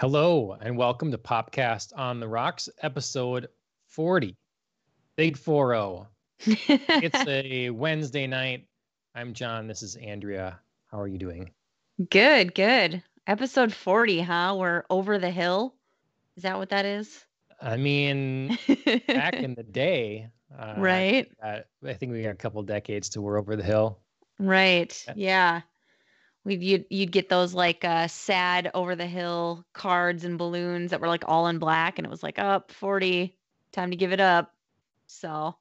Hello and welcome to Popcast on the Rocks, episode 40. Big 4 It's a Wednesday night. I'm John. This is Andrea. How are you doing? good, good. Episode 40, huh? We're over the hill. Is that what that is? I mean, back in the day, uh, right? uh, I think we got a couple decades to we're over the hill. Right. Yeah. We'd you'd, you'd get those like uh sad over the hill cards and balloons that were like all in black and it was like up 40, time to give it up. So,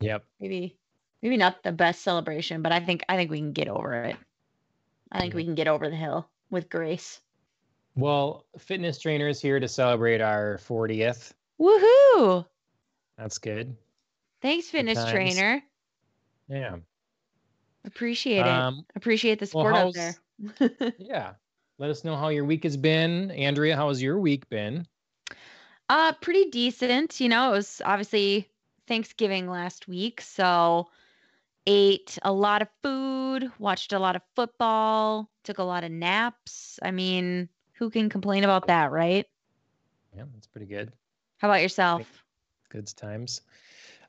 Yep. maybe maybe not the best celebration, but I think I think we can get over it. I think we can get over the hill with grace. Well, fitness trainer is here to celebrate our 40th. Woohoo! That's good. Thanks fitness trainer. Yeah. Appreciate it. Um, Appreciate the well, out there. yeah. Let us know how your week has been. Andrea, how has your week been? Uh, pretty decent. You know, it was obviously Thanksgiving last week, so ate a lot of food, watched a lot of football, took a lot of naps. I mean, who can complain about that, right? Yeah, that's pretty good. How about yourself? good times.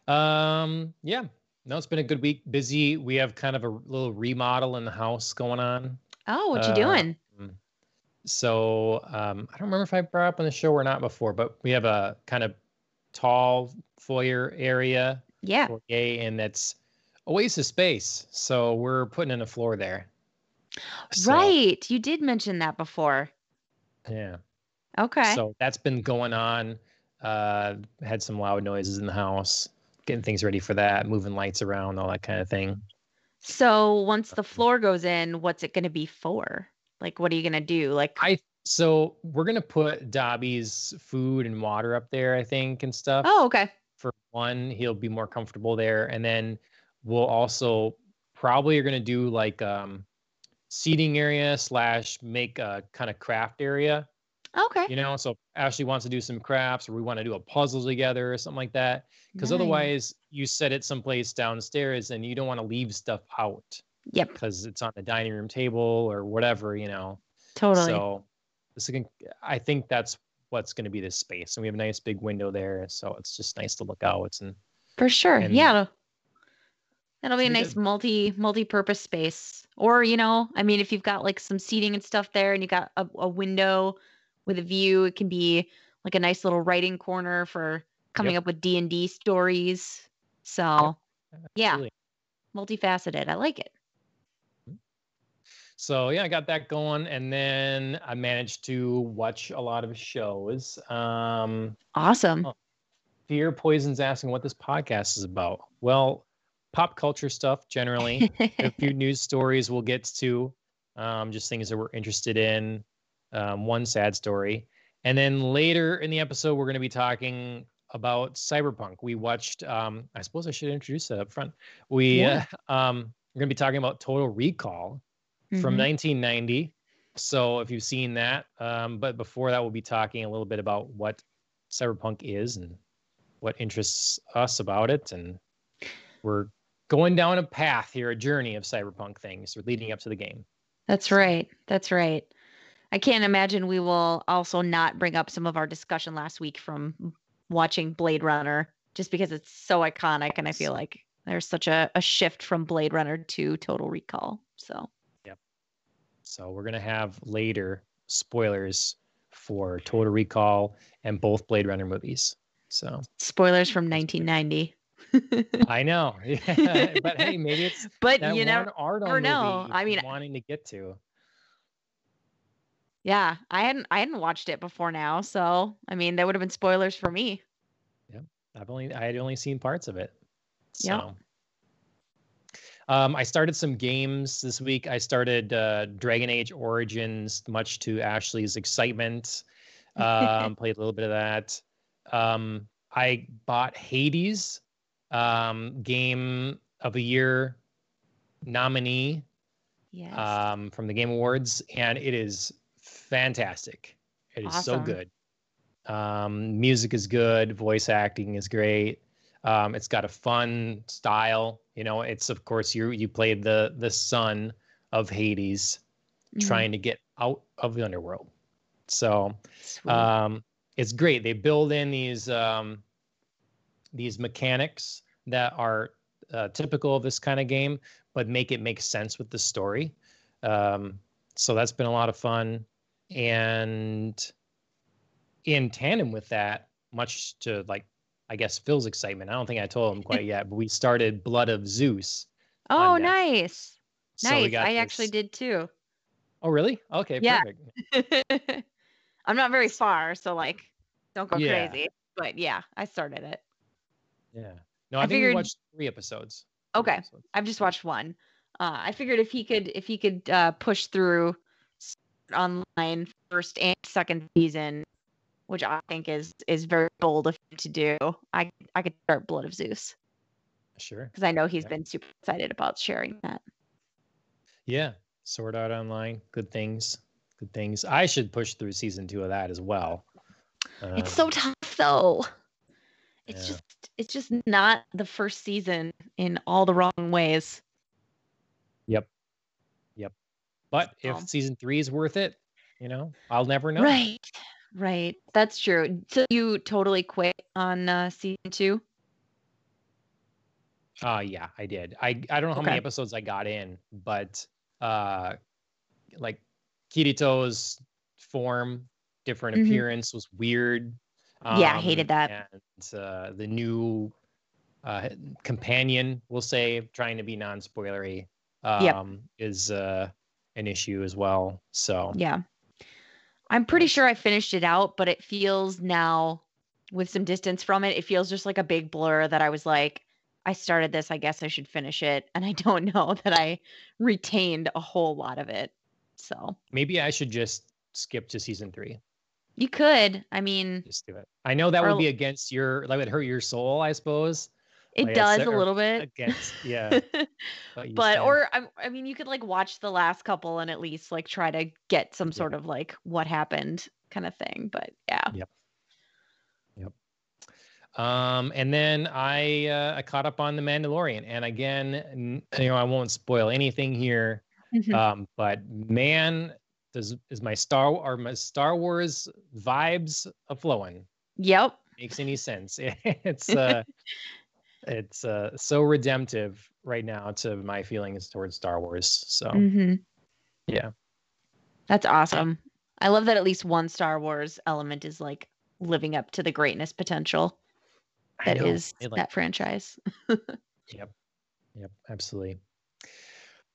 Um, yeah, no, it's been a good week. Busy. We have kind of a little remodel in the house going on. Oh, what you Uh, doing? So um, I don't remember if I brought up on the show or not before, but we have a kind of tall foyer area, Yeah. foyer, and that's a waste of space. So we're putting in a floor there. So, Right. You did mention that before. Yeah. Okay. So that's been going on. Uh, had some loud noises in the house, getting things ready for that, moving lights around, all that kind of thing. So once the floor goes in, what's it going to be for? Like, what are you going to do? Like, I so we're gonna put Dobby's food and water up there, I think, and stuff. oh, okay. For one, he'll be more comfortable there, and then we'll also probably are gonna do like um seating area slash make a kind of craft area. Okay. You know, so Ashley wants to do some crafts, or we want to do a puzzle together or something like that. Because Nice. otherwise, you set it someplace downstairs, and you don't want to leave stuff out Yep. because it's on the dining room table or whatever. You know. Totally. So this is gonna, I think that's what's going to be this space, and we have a nice big window there, so it's just nice to look out. And For sure. And- yeah. It'll, it'll be a nice multi multi-purpose space. Or, you know, I mean, if you've got like some seating and stuff there and you got a, a window with a view, it can be like a nice little writing corner for coming Yep. up with D&D stories. So, yeah, Absolutely. multifaceted. I like it. So yeah, I got that going, and then I managed to watch a lot of shows. Um, Awesome. Oh. Fear Poison's asking what this podcast is about. Well, pop culture stuff generally. a few news stories we'll get to, um, just things that we're interested in. Um, one sad story, and then later in the episode, we're going to be talking about cyberpunk. We watched. Um, I suppose I should introduce that up front. We Yeah. uh, um, we're going to be talking about Total Recall from Mhm. 1990. So if you've seen that, um, but before that, we'll be talking a little bit about what cyberpunk is and what interests us about it, and we're going down a path here, a journey of cyberpunk things, leading up to the game. That's right. That's right. I can't imagine we will also not bring up some of our discussion last week from watching Blade Runner, just because it's so iconic, and I feel like there's such a, a shift from Blade Runner to Total Recall. So Yep. So we're gonna have later spoilers for Total Recall and both Blade Runner movies. So spoilers from 1990. I know, yeah, but hey, maybe it's but you never know. movie I mean- wanting to get to. Yeah, I hadn't I hadn't watched it before now, so I mean that would have been spoilers for me. Yeah, I've only I had only seen parts of it. So Yep. um I started some games this week. I started uh Dragon Age Origins, much to Ashley's excitement. Um played a little bit of that. Um I bought Hades um game of the year nominee Yes. um from the Game Awards and it is fantastic. It is so good. Um, music is good, voice acting is great. Um, it's got a fun style. You know, it's of course you you played the the son of Hades Mhm. trying to get out of the underworld. So um, it's great. They build in these um, these mechanics that are uh, typical of this kind of game, but make it make sense with the story. Um, so that's been a lot of fun, and in tandem with that, much to like I guess Phil's excitement. I don't think I told him quite yet, but we started Blood of Zeus. oh, nice. So nice. I actually did too. Oh, really? Okay, Yeah. perfect. I'm not very far, so like don't go Yeah. crazy. But yeah, I started it. Yeah. No, I, I think we watched three episodes. Three Okay. episodes. I've just watched one. Uh, I figured if he could if he could uh, push through online first and second season, which I think is is very bold of him to do, I I could start Blood of Zeus Sure. because I know he's Yeah. been super excited about sharing that. Yeah. Sword Art Online. Good things. Good things. I should push through season two of that as well. it's so Um, tough though. It's yeah. just it's just not the first season in all the wrong ways. Yep. But if So- season three is worth it, you know, I'll never know. Right. Right. That's true. So you totally quit on uh, season two? Uh yeah, I did. I I don't know how many episodes I got in, but uh like Kirito's form, different Mhm. appearance was weird. Yeah, I hated that. And uh the new uh companion, we'll say, trying to be non-spoilery, um Yep. is uh an issue as well. So Yeah. I'm pretty sure I finished it out, but it feels now with some distance from it, it feels just like a big blur that I was like, I started this, I guess I should finish it. And I don't know that I retained a whole lot of it. So maybe I should just skip to season three. you could. I mean, Just do it. I know that Or- would be against your that would hurt your soul, I suppose. It Like, does a little bit. Against yeah. But, or I, I mean you could like watch the last couple and at least like try to get some sort of like what happened kind of thing but yeah Yep. Yep. Um, and then I uh, I caught up on the Mandalorian, and again, n- you know, I won't spoil anything here, um, but man, does is my Star or my Star Wars vibes a flowing? yep Makes any sense? It's uh, it's uh, so redemptive right now to my feelings towards Star Wars. So hmm yeah, that's awesome i love that at least one star wars element is like living up to the greatness potential that is that It, like, that franchise Yep. Yep. Absolutely.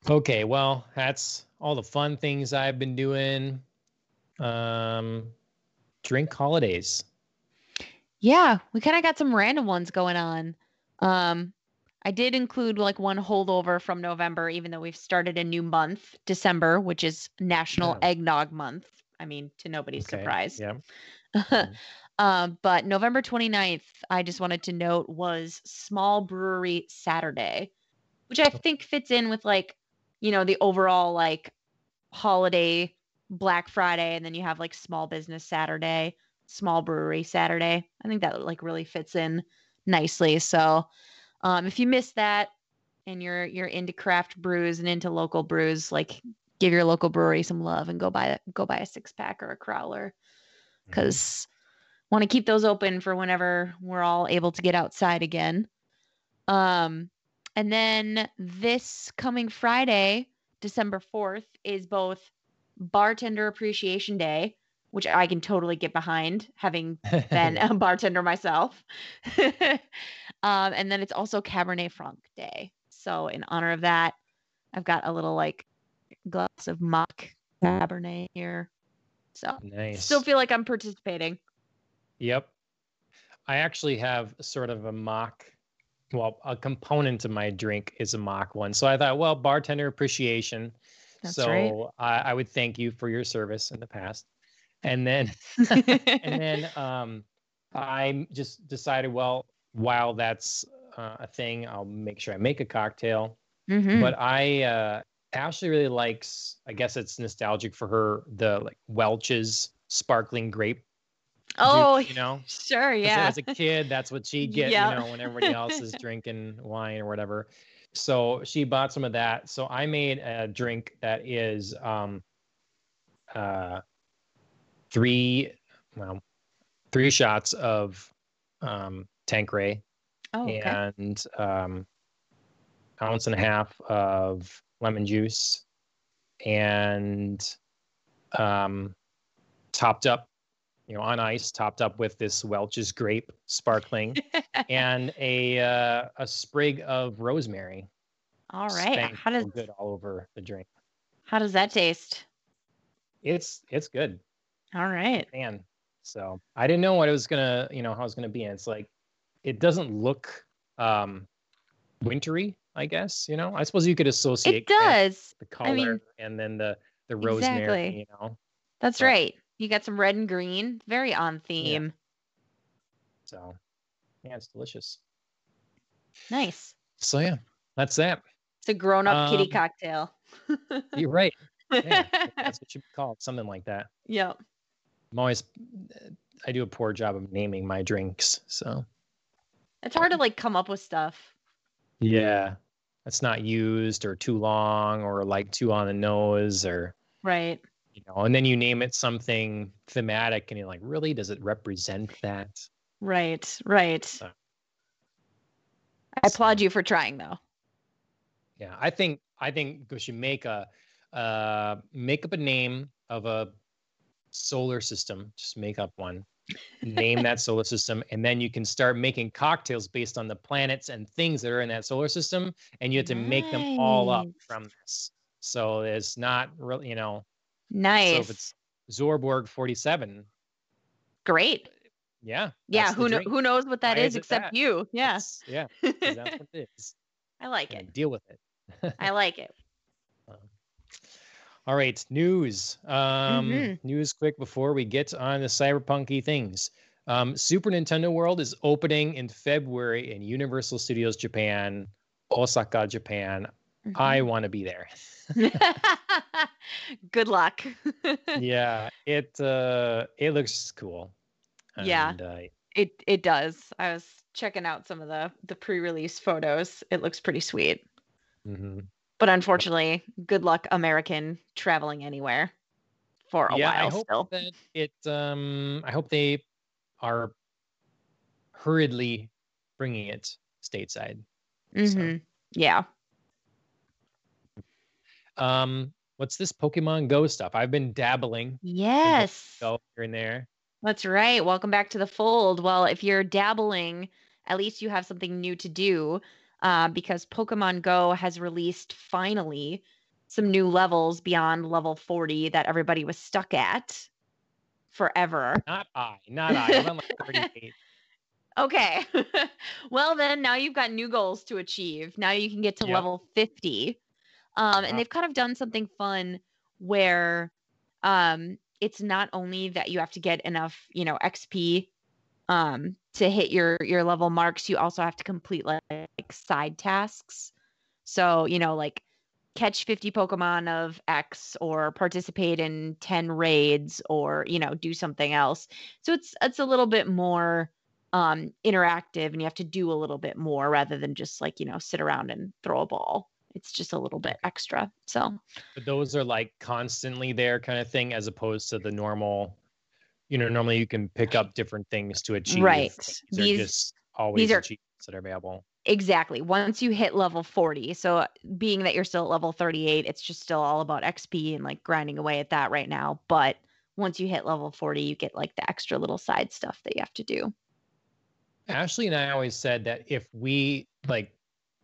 Okay. Well, that's all the fun things I've been doing. Um, drink holidays. Yeah, we kind of got some random ones going on. Um, I did include like one holdover from November, even though we've started a new month, December, which is National Yeah. Eggnog Month. I mean, to nobody's Okay, surprise. Yeah. um, but November 29th, I just wanted to note was Small Brewery Saturday, which I think fits in with like, you know, the overall like holiday Black Friday, and then you have like Small Business Saturday, Small Brewery Saturday. I think that like really fits in nicely. So, um, if you missed that and you're you're into craft brews and into local brews, like give your local brewery some love and go buy go buy a six pack or a crowler Mm-hmm. because want to keep those open for whenever we're all able to get outside again. Um, and then this coming Friday, December 4th, is both Bartender Appreciation Day, which I can totally get behind, having been a bartender myself. um, and then it's also Cabernet Franc Day. So, in honor of that, I've got a little like glass of mock Cabernet here. So, nice. still feel like I'm participating. Yep. I actually have sort of a mock. Well, a component of my drink is a mock one. So I thought, well, bartender appreciation. That's so right. I, I would thank you for your service in the past. And then and then um, I just decided, well, while that's uh, a thing, I'll make sure I make a cocktail. Mhm. But I, uh, Ashley really likes. I guess it's nostalgic for her. The like Welch's sparkling grape. juice, oh, you know, sure, yeah. As a kid, that's what she'd get. Yep. You know, when everybody else is drinking wine or whatever. So she bought some of that. So I made a drink that is um, uh, three, well, three shots of um, Tanqueray Oh, okay. and um, ounce and a half of lemon juice and um, topped up, you know, on ice, topped up with this Welch's grape sparkling and a uh, a sprig of rosemary. All right. How does good all over the drink. how does that taste? It's it's good, All right. man. So I didn't know what it was gonna, you know, how it's gonna be. And it's like, it doesn't look um wintry. I guess you know. I suppose you could associate It does. the color I mean, and then the the rosemary. exactly. You know, That's but- right. You got some red and green. Very on theme. so yeah, it's delicious. Nice. So yeah, that's that. It's a grown up kitty Um, cocktail. You're right. Yeah, that's what you call it, something like that. yep. I'm always, I do a poor job of naming my drinks. So It's hard to like come up with stuff. yeah, that's not used or too long or like too on the nose or Right. you know. And then you name it something thematic, and you're like, really? Does it represent that? Right. Right. So- I applaud you for trying though. Yeah, I think I think we should make a uh, make up a name of a solar system. Just make up one. Name that solar system, and then you can start making cocktails based on the planets and things that are in that solar system, and you have to make them all up from this. So it's not really, you know. Nice. So if it's Zorborg forty seven, Great. yeah, Yeah. Who drink. who knows what that Why is is except that? you? Yeah. That's- yeah, 'cause that's what it is. I like Yeah, it. deal with it. I like it. Um, All right, news. Um, Mhm. News quick before we get on the cyberpunky things. Um, Super Nintendo World is opening in February in Universal Studios Japan, Osaka, Japan. I want to be there. Good luck. yeah, it uh, it looks cool. Yeah. And, uh, It it does. I was checking out some of the the pre-release photos. It looks pretty sweet. mhm. But unfortunately, good luck American traveling anywhere for a yeah, I hope still. that it. Um, I hope they are hurriedly bringing it stateside. so. hmm Yeah. Um, what's this Pokemon Go stuff? I've been dabbling Yes. Go here and there. That's right. Welcome back to the fold. Well, if you're dabbling, at least you have something new to do uh, because Pokemon Go has released finally some new levels beyond level 40 that everybody was stuck at forever. Not I, not I. I'm like 38. Okay. well, then now you've got new goals to achieve. Now you can get to Yep. level 50. Um, Wow. and they've kind of done something fun where um, it's not only that you have to get enough, you know, XP um, to hit your your level marks, you also have to complete like, like side tasks. So, you know, like catch 50 Pokemon of X or participate in 10 raids or, you know, do something else. So it's it's a little bit more um interactive and you have to do a little bit more rather than just like, you know, sit around and throw a ball. It's just a little bit extra. So, But those are like constantly there kind of thing, as opposed to the normal. You know, normally you can pick up different things to achieve. Right. These These- are just always are- achievements that are available. Exactly. Once you hit level 40, so being that you're still at level 38, it's just still all about XP and like grinding away at that right now. But once you hit level 40, you get like the extra little side stuff that you have to do. Ashley and I always said that if we like,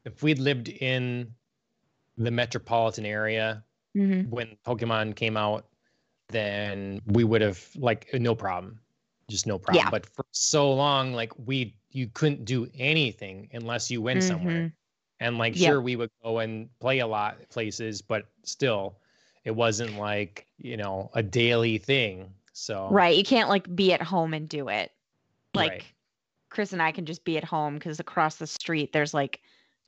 if we'd lived in the metropolitan area Mm-hmm. when Pokemon came out, then we would have like no problem, just no problem. Yeah. But for so long, like we, you couldn't do anything unless you went somewhere. And like, Mm-hmm. Sure, we would go and play a lot of places, but still, it wasn't like you know a daily thing. So Right. You can't like be at home and do it. Like Right. Chris and I can just be at home because across the street there's like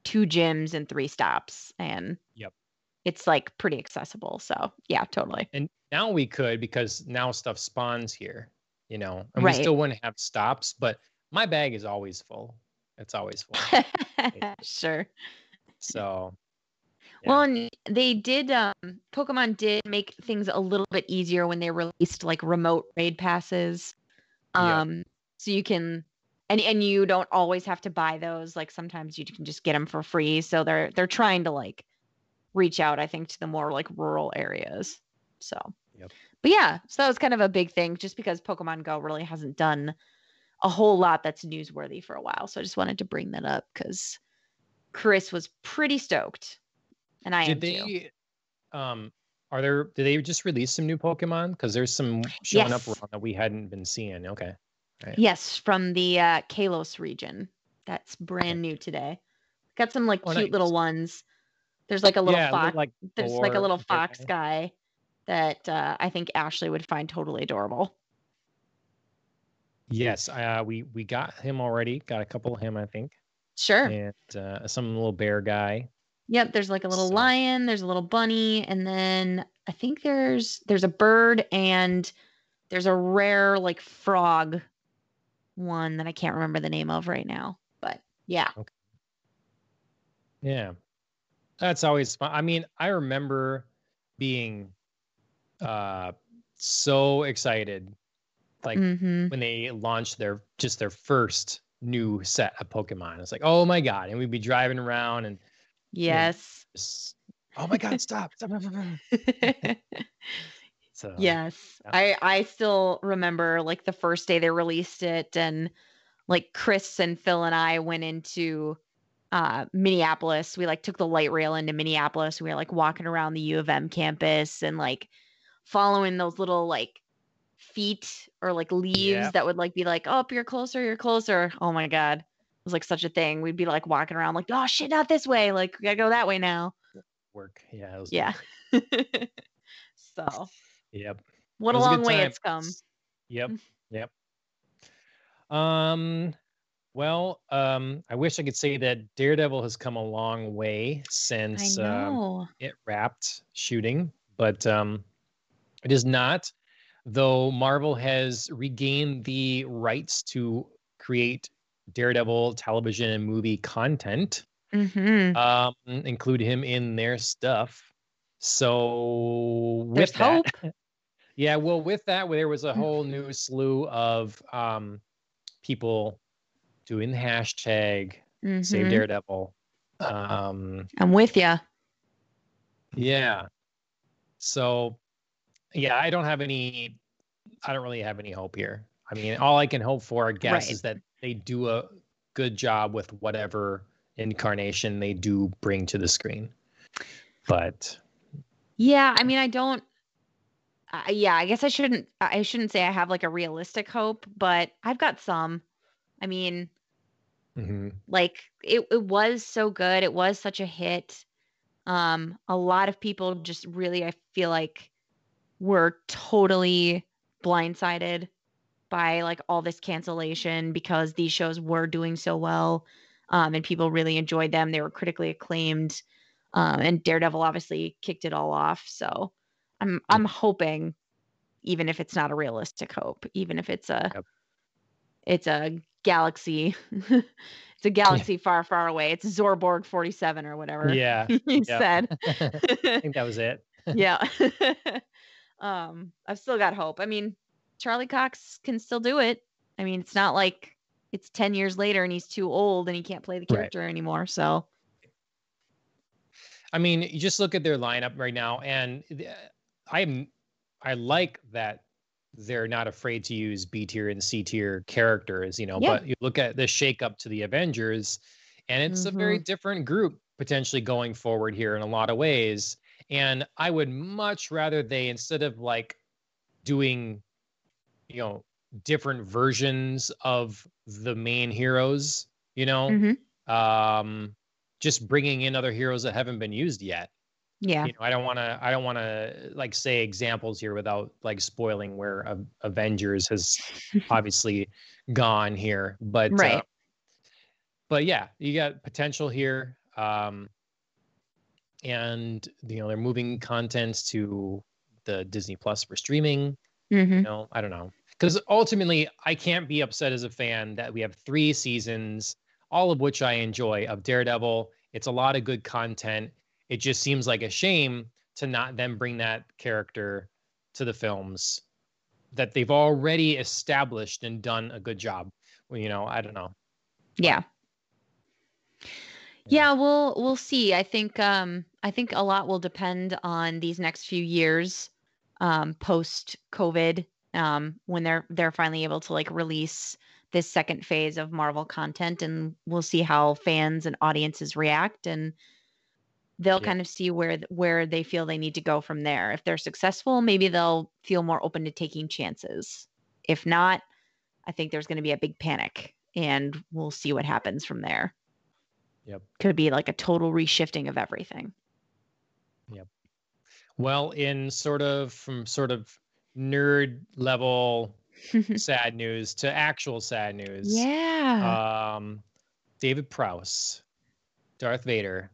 two gyms and three stops and Yep. it's like pretty accessible. So yeah, totally. And now we could because now stuff spawns here, you know, and Right. we still wouldn't have stops, but my bag is always full. It's always full. sure. So Well, and they did. Um, Pokemon did make things a little bit easier when they released like remote raid passes. Yeah. Um, so you can, and and you don't always have to buy those. Like sometimes you can just get them for free. So they're they're trying to like reach out, I think, to the more like rural areas. So, Yep. but yeah, so that was kind of a big thing, just because Pokemon Go really hasn't done a whole lot that's newsworthy for a while. So I just wanted to bring that up because Chris was pretty stoked, and I am Did too. they? Um, are there? Did they just release some new Pokemon? Because there's some showing Yes. up around that we hadn't been seeing. Okay. Yes, from the uh, Kalos region. That's brand new today. Got some like Oh, cute little ones. There's like a little yeah, fox. like there's like a little fox guy. That uh, I think Ashley would find totally adorable. Yes, uh, we we got him already. Got a couple of him, I think, Sure. and uh, some little bear guy. Yep. There's like a little So- lion. There's a little bunny, and then I think there's there's a bird and there's a rare like frog one that I can't remember the name of right now. But yeah. Yeah, that's always fun. I mean, I remember being uh so excited, like hmm when they launched their just their first new set of Pokemon. It's like, oh my god! And we'd be driving around and Yes. just, oh my god, stop, stop, stop, stop, stop. So Yes. yeah. I I still remember like the first day they released it and like Chris and Phil and I went into uh Minneapolis. We like took the light rail into Minneapolis. We were like walking around the U of M campus and like following those little like feet or like leaves Yeah. that would like be like, "Oh, you're closer, you're closer." Oh my god. It was like such a thing. We'd be like walking around like, "Oh shit, not this way. Like we got to go that way now." work. Yeah, Yeah. so, Yep. what a long good way time. it's come. Yep. Yep. Um well, um I wish I could say that Daredevil has come a long way since um, it wrapped shooting, but um it is not though Marvel has regained the rights to create Daredevil television and movie content hmm um include him in their stuff. So with There's that yeah well with that there was a whole new slew of um people doing the hashtag save Mhm. daredevil um I'm with you. yeah. So yeah i don't have any i don't really have any hope here i mean all i can hope for i guess Right. is that they do a good job with whatever incarnation they do bring to the screen but Yeah, I mean, I don't. Uh, yeah, I guess I shouldn't. I shouldn't say I have like a realistic hope, but I've got some. I mean, mhm. like it, it was so good. It was such a hit. Um, a lot of people just really, I feel like, were totally blindsided by like all this cancellation because these shows were doing so well, um, and people really enjoyed them. They were critically acclaimed, um, and Daredevil obviously kicked it all off. So, I'm I'm hoping, even if it's not a realistic hope, even if it's a Yep. it's a galaxy it's a galaxy far far away it's zorborg 47 or whatever yeah you Yep. said i think that was it yeah um i've still got hope i mean charlie cox can still do it i mean it's not like it's 10 years later and he's too old and he can't play the Right. character anymore so I mean, you just look at their lineup right now, and I'm I like that they're not afraid to use B tier and C tier characters, you know. Yeah. But you look at the shake up to the Avengers, and it's a very different group potentially going forward here in a lot of ways. And I would much rather they instead of like doing, you know, different versions of the main heroes, you know, Mhm. um, just bringing in other heroes that haven't been used yet. yeah You know, I don't want to. I don't want to like say examples here without like spoiling where A- Avengers has obviously gone here. But uh, Right. but yeah, you got potential here. Um, and you know they're moving content to the Disney Plus for streaming. hmm You know, I don't know. Because ultimately, I can't be upset as a fan that we have three seasons, all of which I enjoy, of Daredevil. It's a lot of good content. it just seems like a shame to not then bring that character to the films that they've already established and done a good job. Well, you know, I don't know. Yeah. Yeah, we'll we'll see. I think um I think a lot will depend on these next few years um post COVID um when they're they're finally able to like release this second phase of Marvel content and we'll see how fans and audiences react and they'll Yeah. kind of see where where they feel they need to go from there. If they're successful, maybe they'll feel more open to taking chances. If not, I think there's going to be a big panic and we'll see what happens from there. Yep. Could be like a total reshifting of everything. Well, in sort of from sort of nerd level sad news to actual sad news. yeah. Um, David Prowse, Darth Vader,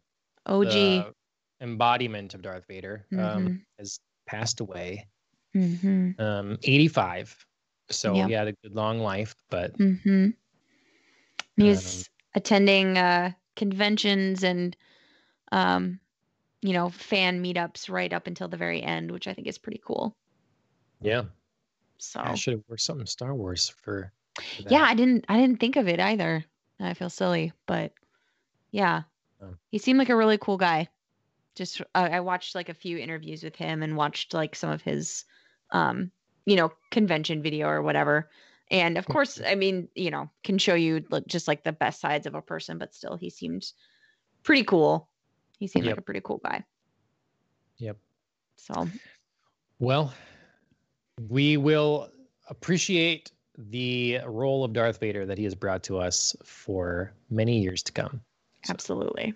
OG. embodiment of Darth Vader, um, Mhm. has passed away. hmm Um, 85. So Yep. he had a good long life, but hmm He's attending uh, conventions and, um, you know, fan meetups right up until the very end, which I think is pretty cool. yeah, So I should have worn something Star Wars for. for yeah. I didn't I didn't think of it either. I feel silly, but yeah, Oh. he seemed like a really cool guy. Just I I watched like a few interviews with him and watched like some of his, um, you know, convention video or whatever. And of course, I mean, you know, can show you like, just like the best sides of a person, but still, he seemed pretty cool. He seemed Yep. like a pretty cool guy. Yep. So Well, we will appreciate the role of Darth Vader that he has brought to us for many years to come. So- absolutely.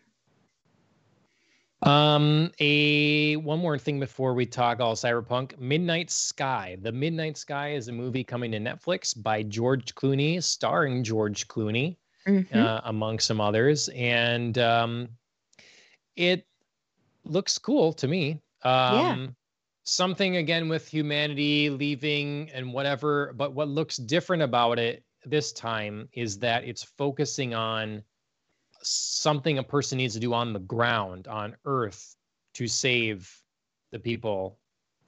Um, a one more thing before we talk all cyberpunk. Midnight Sky. The Midnight Sky is a movie coming to Netflix by George Clooney, starring George Clooney, Mhm. uh, among some others, and um, it looks cool to me. Um, Something again with humanity leaving and whatever, but what looks different about it this time is that it's focusing on something a person needs to do on the ground on earth to save the people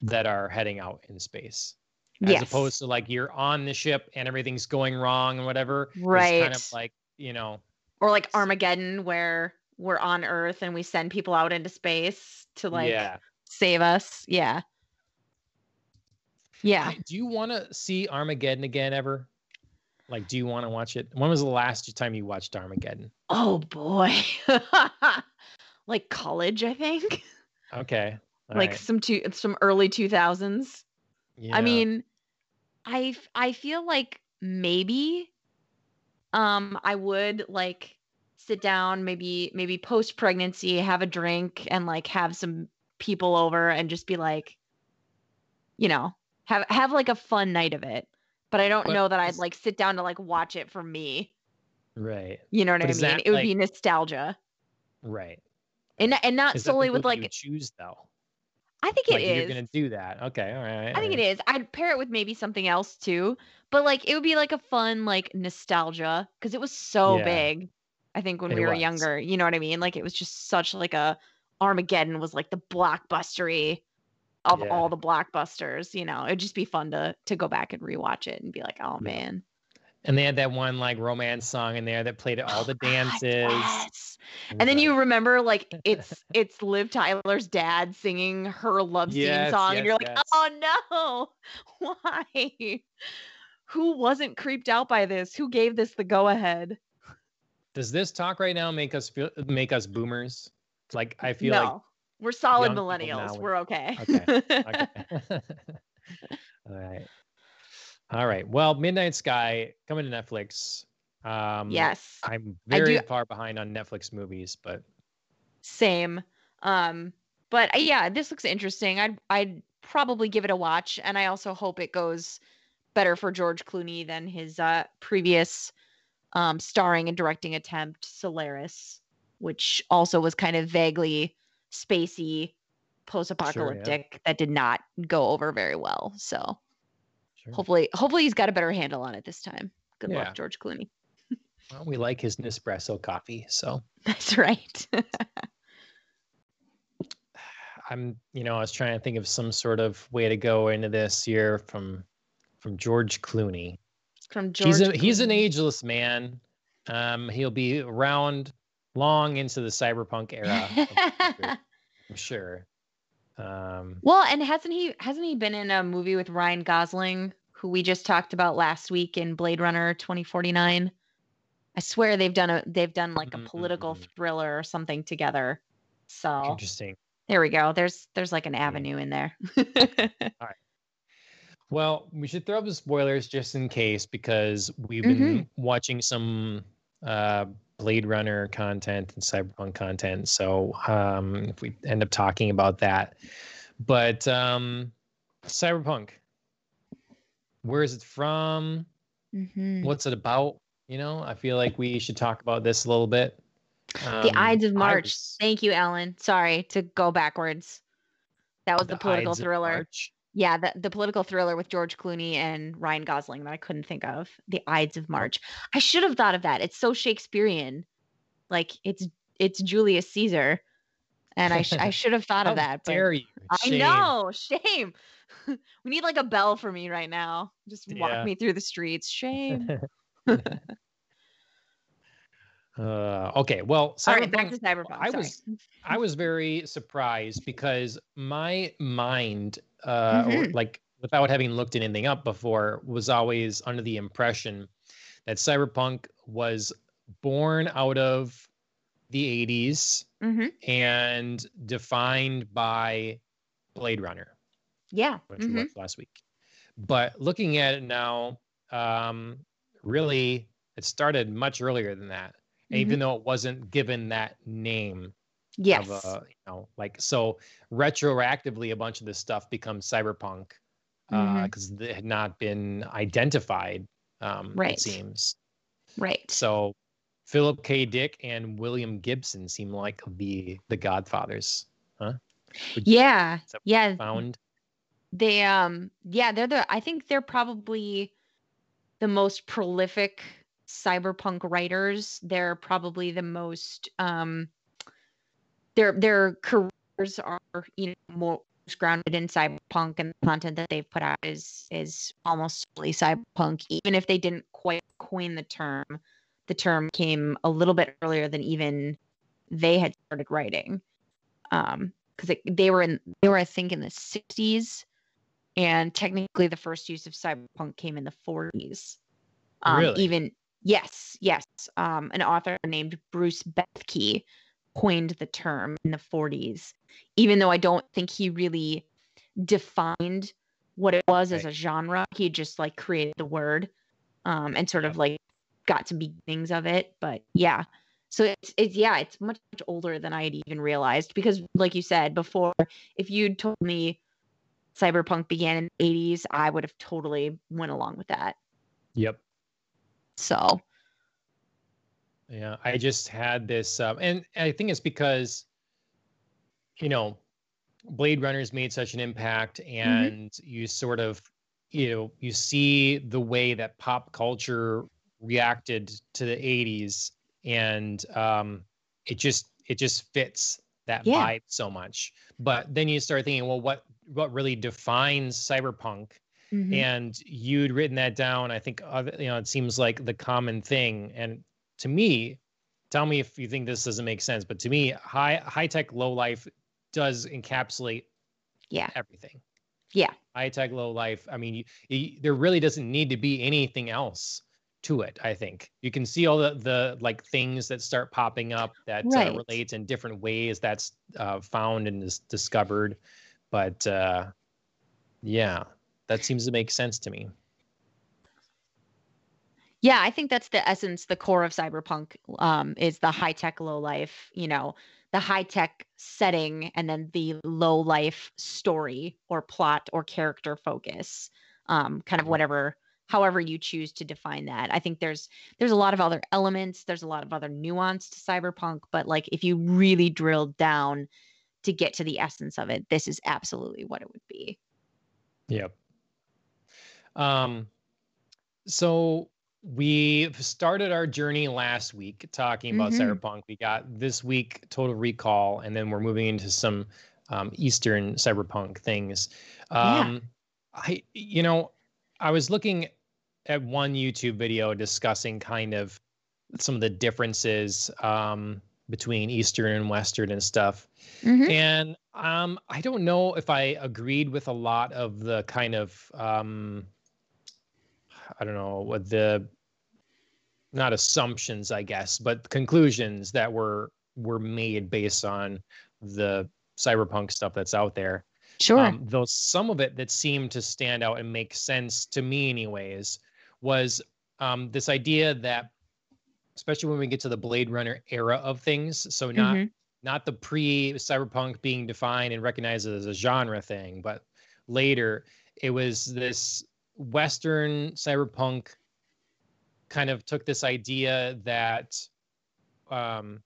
that are heading out in space as Yes. opposed to like you're on the ship and everything's going wrong and whatever It's kind of like you know or like Armageddon, where we're on Earth and we send people out into space to like yeah save us. Yeah. Yeah. Do you want to see armageddon again ever like do you want to watch it when was the last time you watched armageddon Oh boy. like college, I think. okay all like right. some two some early 2000s. Yeah. I mean, I I feel like maybe um I would like sit down maybe maybe post pregnancy have a drink and like have some people over and just be like you know have have like a fun night of it. But I don't But know that I'd like sit down to like watch it for me. Right. You know what But I mean? that, it would like- be nostalgia. Right. And and not is solely with like choose though? I think it like is. you're gonna do that. Okay all right I think it is. I'd pair it with maybe something else too, but like it would be like a fun like nostalgia because it was so Yeah. big. I think when It we were was. younger, you know what I mean? Like it was just such like a Armageddon was like the blockbustery of Yeah. all the blockbusters. You know, it'd just be fun to to go back and rewatch it and be like, oh man, and they had that one like romance song in there that played at all Oh, the dances yes. And then you remember like it's it's Liv Tyler's dad singing her love scene Yes, song, yes, and you're like, yes. oh no, why? Who wasn't creeped out by this? Who gave this the go ahead? Does this talk right now make us feel make us boomers like i feel no, we're solid young people now millennials. We're okay. Okay, okay all right all right well midnight sky coming to netflix um yes, i'm very far behind on netflix movies but same. Um, but uh, yeah, this looks interesting. I'd I'd probably give it a watch, and I also hope it goes better for George Clooney than his uh, previous um, starring and directing attempt, Solaris, which also was kind of vaguely spacey, post-apocalyptic that did not go over very well. So sure. hopefully, hopefully he's got a better handle on it this time. Good Yeah. luck, George Clooney. well, we like his nespresso coffee so That's right. I'm, you know, I was trying to think of some sort of way to go into this year from from George Clooney. From George. He's a, he's an ageless man. Um, he'll be around long into the cyberpunk era. I'm sure. Um, well, and hasn't he hasn't he been in a movie with Ryan Gosling, who we just talked about last week in Blade Runner 2049? I swear they've done a they've done like a political Mm. thriller or something together. So interesting. there we go. There's there's like an avenue in there. Well, we should throw up the spoilers just in case because we've been watching some uh, Blade Runner content and Cyberpunk content. So um, if we end up talking about that, but um, Cyberpunk, where is it from? Mhm. What's it about? You know, I feel like we should talk about this a little bit. The Um, Ides of March. was- Thank you, Ellen. Sorry to go backwards. That was the, political Ides thriller. March. Yeah, the, the political thriller with George Clooney and Ryan Gosling that I couldn't think of. The Ides Oh. of March. I should have thought of that. It's so Shakespearean. Like it's it's Julius Caesar. And I, sh- I should have thought of that. dare you? I know. Shame. we need like a bell for me right now. Just walk Yeah. me through the streets. Shame. Uh, okay, well, All right, back to Cyberpunk. I Sorry. was I was very surprised because my mind, uh, Mhm. like without having looked anything up before, was always under the impression that cyberpunk was born out of the 80s Mhm. and defined by Blade Runner, Yeah. which mhm. we watched last week. But looking at it now, um, really, it started much earlier than that. Mhm. Even though it wasn't given that name Yes. of a you know like so retroactively a bunch of this stuff becomes cyberpunk because it had not been identified um Right. it seems right. so philip k dick and william gibson seem like the the godfathers Would- Yeah. That Yeah. found They um yeah, they're the I think they're probably the most prolific cyberpunk writers. They're probably the most um their their careers are, you know, more grounded in cyberpunk and the content that they've put out is is almost fully cyberpunk. Even if they didn't quite coin the term, the term came a little bit earlier than even they had started writing. Um because they were in they were I think in the 60s and technically the first use of cyberpunk came in the 40s um, Really? even yes yes. Um, an author named bruce bethke coined the term in the 40s even though i don't think he really defined what it was as a genre. He just like created the word um, and sort of like got to beginnings of it but yeah. So it's, it's yeah it's much, much older than i had even realized because like you said before if you'd told me cyberpunk began in the 80s i would have totally went along with that. Yep so Yeah, I just had this, um, and I think it's because, you know, Blade Runner's made such an impact, and you sort of, you know, you see the way that pop culture reacted to the '80s, and um, it just it just fits that Yeah. vibe so much. But then you start thinking, well, what what really defines cyberpunk? Mhm. and you'd written that down. I think other, you know it seems like the common thing. And to me, tell me if you think this doesn't make sense. But to me, high high tech low life does encapsulate yeah everything. Yeah. high tech low life. I mean, you, you, there really doesn't need to be anything else to it. I think you can see all the the like things that start popping up that Right. uh, relate in different ways. That's uh, found and is discovered. But uh, yeah, that seems to make sense to me. yeah i think that's the essence the core of cyberpunk um, is the high tech low life you know the high tech setting and then the low life story or plot or character focus um, kind of whatever however you choose to define that i think there's there's a lot of other elements there's a lot of other nuance to cyberpunk but like if you really drilled down to get to the essence of it this is absolutely what it would be Yep. Um, so we've started our journey last week talking about Mhm. Cyberpunk. We got this week Total Recall, and then we're moving into some um, Eastern cyberpunk things. Um, yeah. I, you know, I was looking at one YouTube video discussing kind of some of the differences um, between Eastern and Western and stuff. Mm-hmm. And um, I don't know if I agreed with a lot of the kind of um, I don't know what the not assumptions, I guess, but conclusions that were were made based on the cyberpunk stuff that's out there. Sure. Um, though some of it that seemed to stand out and make sense to me, anyways, was um, this idea that, especially when we get to the Blade Runner era of things, so not mm-hmm. not the pre cyberpunk being defined and recognized as a genre thing, but later it was this Western cyberpunk kind of took this idea that um,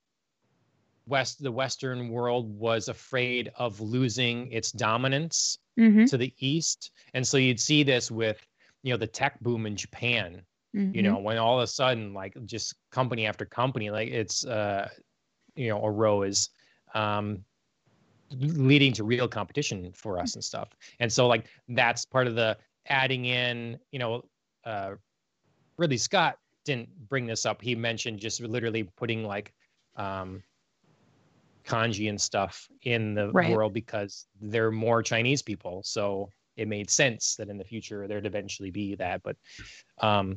west the western world was afraid of losing its dominance mm-hmm. to the east and so you'd see this with you know the tech boom in japan mm-hmm. you know when all of a sudden like just company after company like it's uh you know arose um leading to real competition for us and stuff and so like that's part of the adding in you know uh ridley scott didn't bring this up he mentioned just literally putting like um kanji and stuff in the right. world because there are more Chinese people. So it made sense that in the future there'd eventually be that. But um,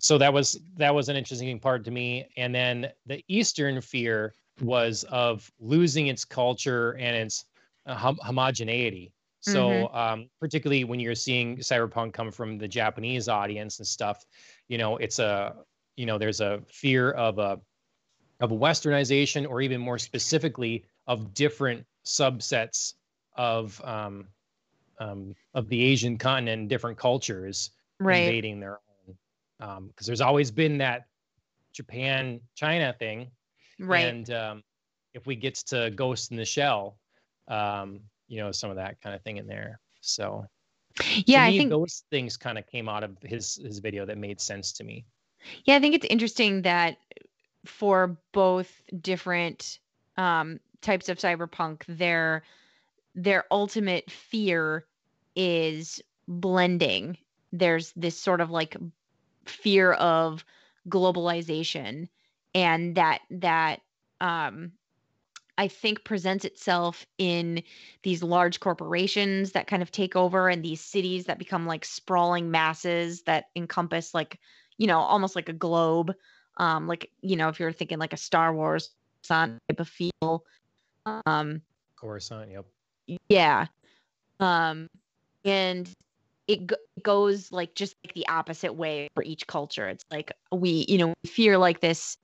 so that was that was an interesting part to me. And then the Eastern fear was of losing its culture and its uh, hom- homogeneity. So mm-hmm. um, particularly when you're seeing cyberpunk come from the Japanese audience and stuff, you know, it's a you know there's a fear of a of westernization or even more specifically of different subsets of um, um, of the Asian continent different cultures right. invading their own. Because um, there's always been that Japan China thing, right? And um, if we get to Ghost in the Shell, um, you know, some of that kind of thing in there. So, yeah, me, I think those things kind of came out of his his video that made sense to me. Yeah, I think it's interesting that for both different um, types of cyberpunk, their their ultimate fear is blending. There's this sort of like fear of globalization, and that that um, I think presents itself in these large corporations that kind of take over and these cities that become like sprawling masses that encompass like you know almost like a globe. Um like you know if you're thinking like a star wars type of feel. Um coruscant yep. yeah. Um and it go- goes like just like the opposite way for each culture. It's like we you know we fear like this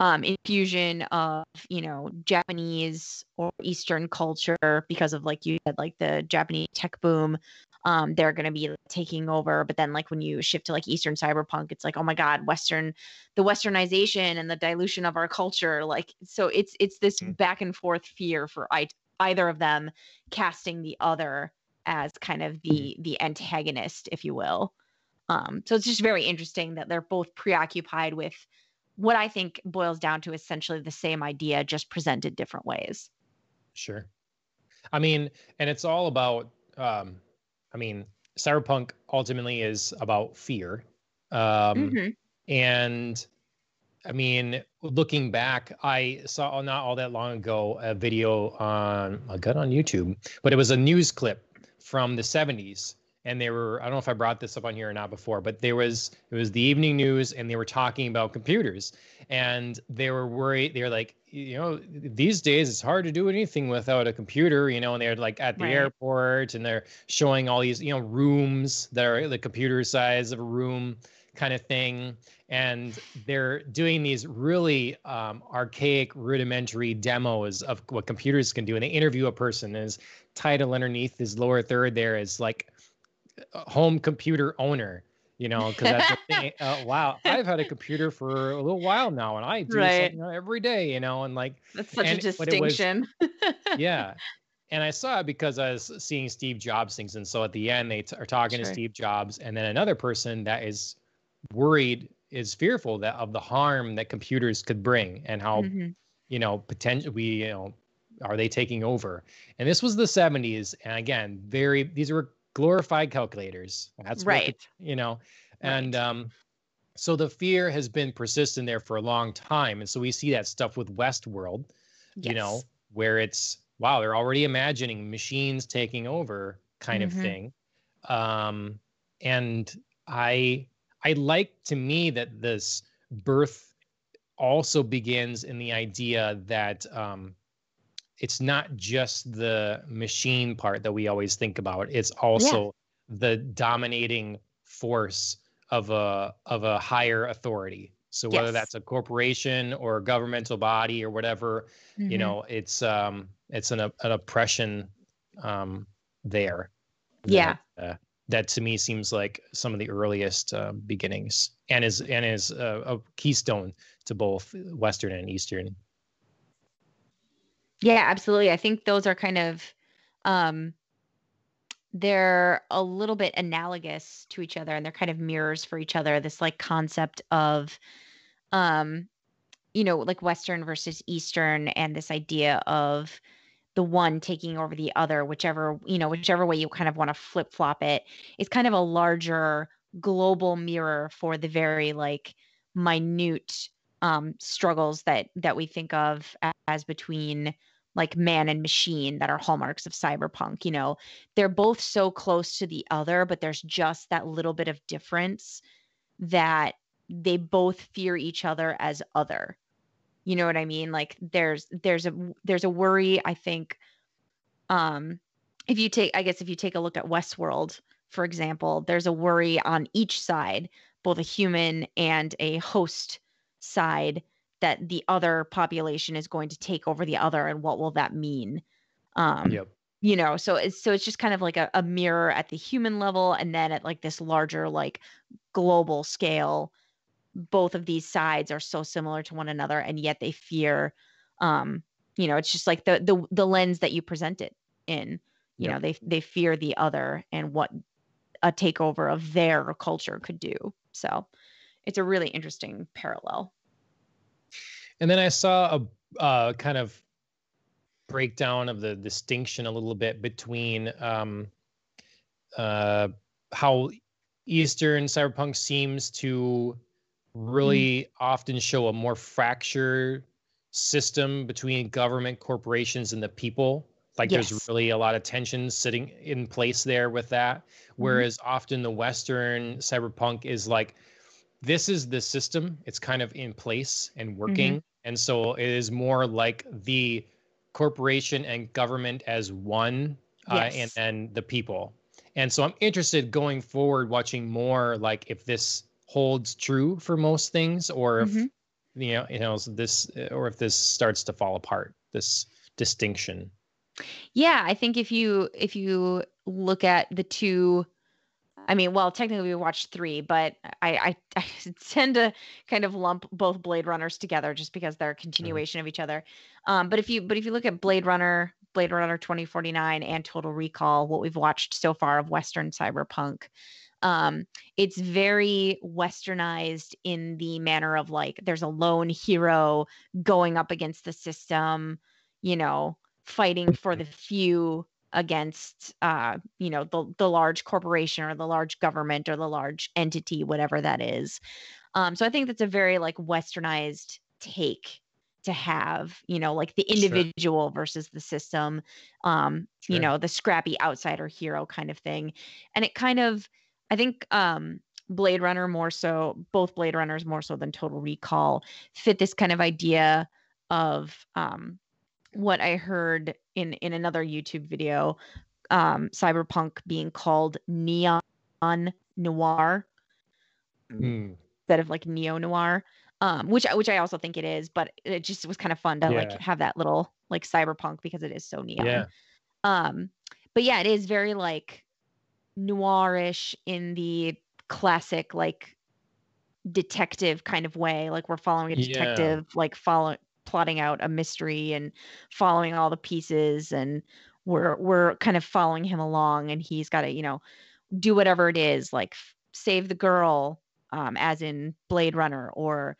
um infusion of you know japanese or eastern culture because of like you said like the japanese tech boom um, they're going to be taking over. But then, like when you shift to like Eastern cyberpunk, it's like, oh my god, Western, the Westernization and the dilution of our culture. Like, so it's it's this mm-hmm. back and forth fear for I, either of them casting the other as kind of the mm-hmm. the antagonist, if you will. Um, so it's just very interesting that they're both preoccupied with what I think boils down to essentially the same idea, just presented different ways. Sure. I mean, and it's all about um, I mean, cyberpunk ultimately is about fear. Um, mm-hmm. And I mean, looking back, I saw not all that long ago a video on I got on YouTube, but it was a news clip from the 70s and they were i don't know if i brought this up on here or not before but there was it was the evening news and they were talking about computers. And they were worried they were like you know these days it's hard to do anything without a computer you know and they're like at the right. airport and they're showing all these you know rooms that are the computer size of a room kind of thing. And they're doing these really um, archaic rudimentary demos of what computers can do. And they interview a person and his title underneath his lower third there is like home computer owner you know because that's the thing uh, wow i've had a computer for a little while now and i do right. something every day you know and like that's such and, a distinction was, yeah and i saw it because i was seeing steve jobs things and so at the end they t- are talking sure. to steve jobs and then another person that is worried is fearful that of the harm that computers could bring and how mm-hmm. you know potential we you know are they taking over? And this was the 70s. And again, very, these were glorified calculators. That's right. What, you know, and right. um, so the fear has been persistent there for a long time. And so we see that stuff with Westworld, yes. you know, where it's, wow, they're already imagining machines taking over kind mm-hmm. of thing. Um, and I, I like to me that this birth also begins in the idea that um, it's not just the machine part that we always think about. It's also yeah. the dominating force of a of a higher authority. So whether yes. that's a corporation or a governmental body or whatever, mm-hmm. you know, it's um it's an an oppression um there. Yeah. That, uh, that to me seems like some of the earliest uh, beginnings and is and is a, a keystone to both western and eastern yeah absolutely. I think those are kind of um they're a little bit analogous to each other and they're kind of mirrors for each other this like concept of um you know like western versus eastern and this idea of the one taking over the other whichever you know whichever way you kind of want to flip flop it is kind of a larger global mirror for the very like minute um, struggles that that we think of as between like man and machine that are hallmarks of cyberpunk you know? They're both so close to the other but there's just that little bit of difference that they both fear each other as other. You know what i mean? Like there's there's a there's a worry i think um if you take i guess if you take a look at westworld for example there's a worry on each side both a human and a host side that the other population is going to take over the other and what will that mean um yep. you know so it's so it's just kind of like a, a mirror at the human level and then at like this larger like global scale both of these sides are so similar to one another and yet they fear um you know it's just like the the the lens that you present it in you yep. know they they fear the other and what a takeover of their culture could do so it's a really interesting parallel and then i saw a uh, kind of breakdown of the distinction a little bit between um uh how eastern cyberpunk seems to really mm. often show a more fractured system between government corporations and the people like yes. there's really a lot of tension sitting in place there with that mm-hmm. whereas mm-hmm. often the western cyberpunk is like this is the system. It's kind of in place and working. Mm-hmm. and so it is more like the corporation and government as one uh, and then the people. And so i'm interested going forward watching more like if this holds true for most things or if mm-hmm. you know you know this or if this starts to fall apart this distinction. Yeah i think if you if you look at the two I mean, well, technically we watched three, but I, I, I tend to kind of lump both Blade Runners together just because they're a mm-hmm. continuation mm-hmm. of each other. Um, but if you but if you look at Blade Runner, Blade Runner 2049, and Total Recall, what we've watched so far of Western cyberpunk, um, it's very westernized in the manner of like there's a lone hero going up against the system, you know, fighting for the few against uh, you know the the large corporation or the large government or the large entity whatever that is um, so i think that's a very like westernized take to have you know like the individual sure. versus the system um sure. you know the scrappy outsider hero kind of thing and it kind of I think um, Blade Runner more so, both Blade Runners more so than Total Recall fit this kind of idea of um, what I heard in in another YouTube video, um, cyberpunk being called neon noir mm. instead of like neo noir, um, which which I also think it is, but it just was kind of fun to yeah. like have that little like cyberpunk because it is so neon. Yeah. Um, but yeah, it is very like noirish in the classic like detective kind of way like we're following a detective yeah. like follow plotting out a mystery and following all the pieces and we're we're kind of following him along and he's got to you know do whatever it is like f- save the girl um, as in blade runner or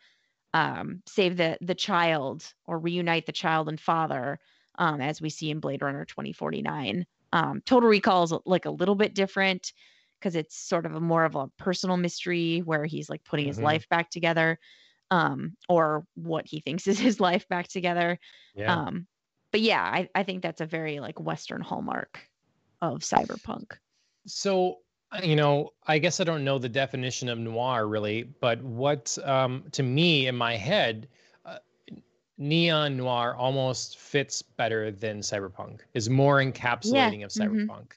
um, save the the child or reunite the child and father um, as we see in Blade Runner 2049. Um, Total Recall is like a little bit different because it's sort of a more of a personal mystery where he's like putting his Mhm. life back together um, or what he thinks is his life back together. Yeah. Um, but yeah, I, I think that's a very like Western hallmark of cyberpunk. So, uh, you know, I guess I don't know the definition of noir really, but what um, to me in my head, uh, neon noir almost fits better than cyberpunk. Is more encapsulating of mhm. cyberpunk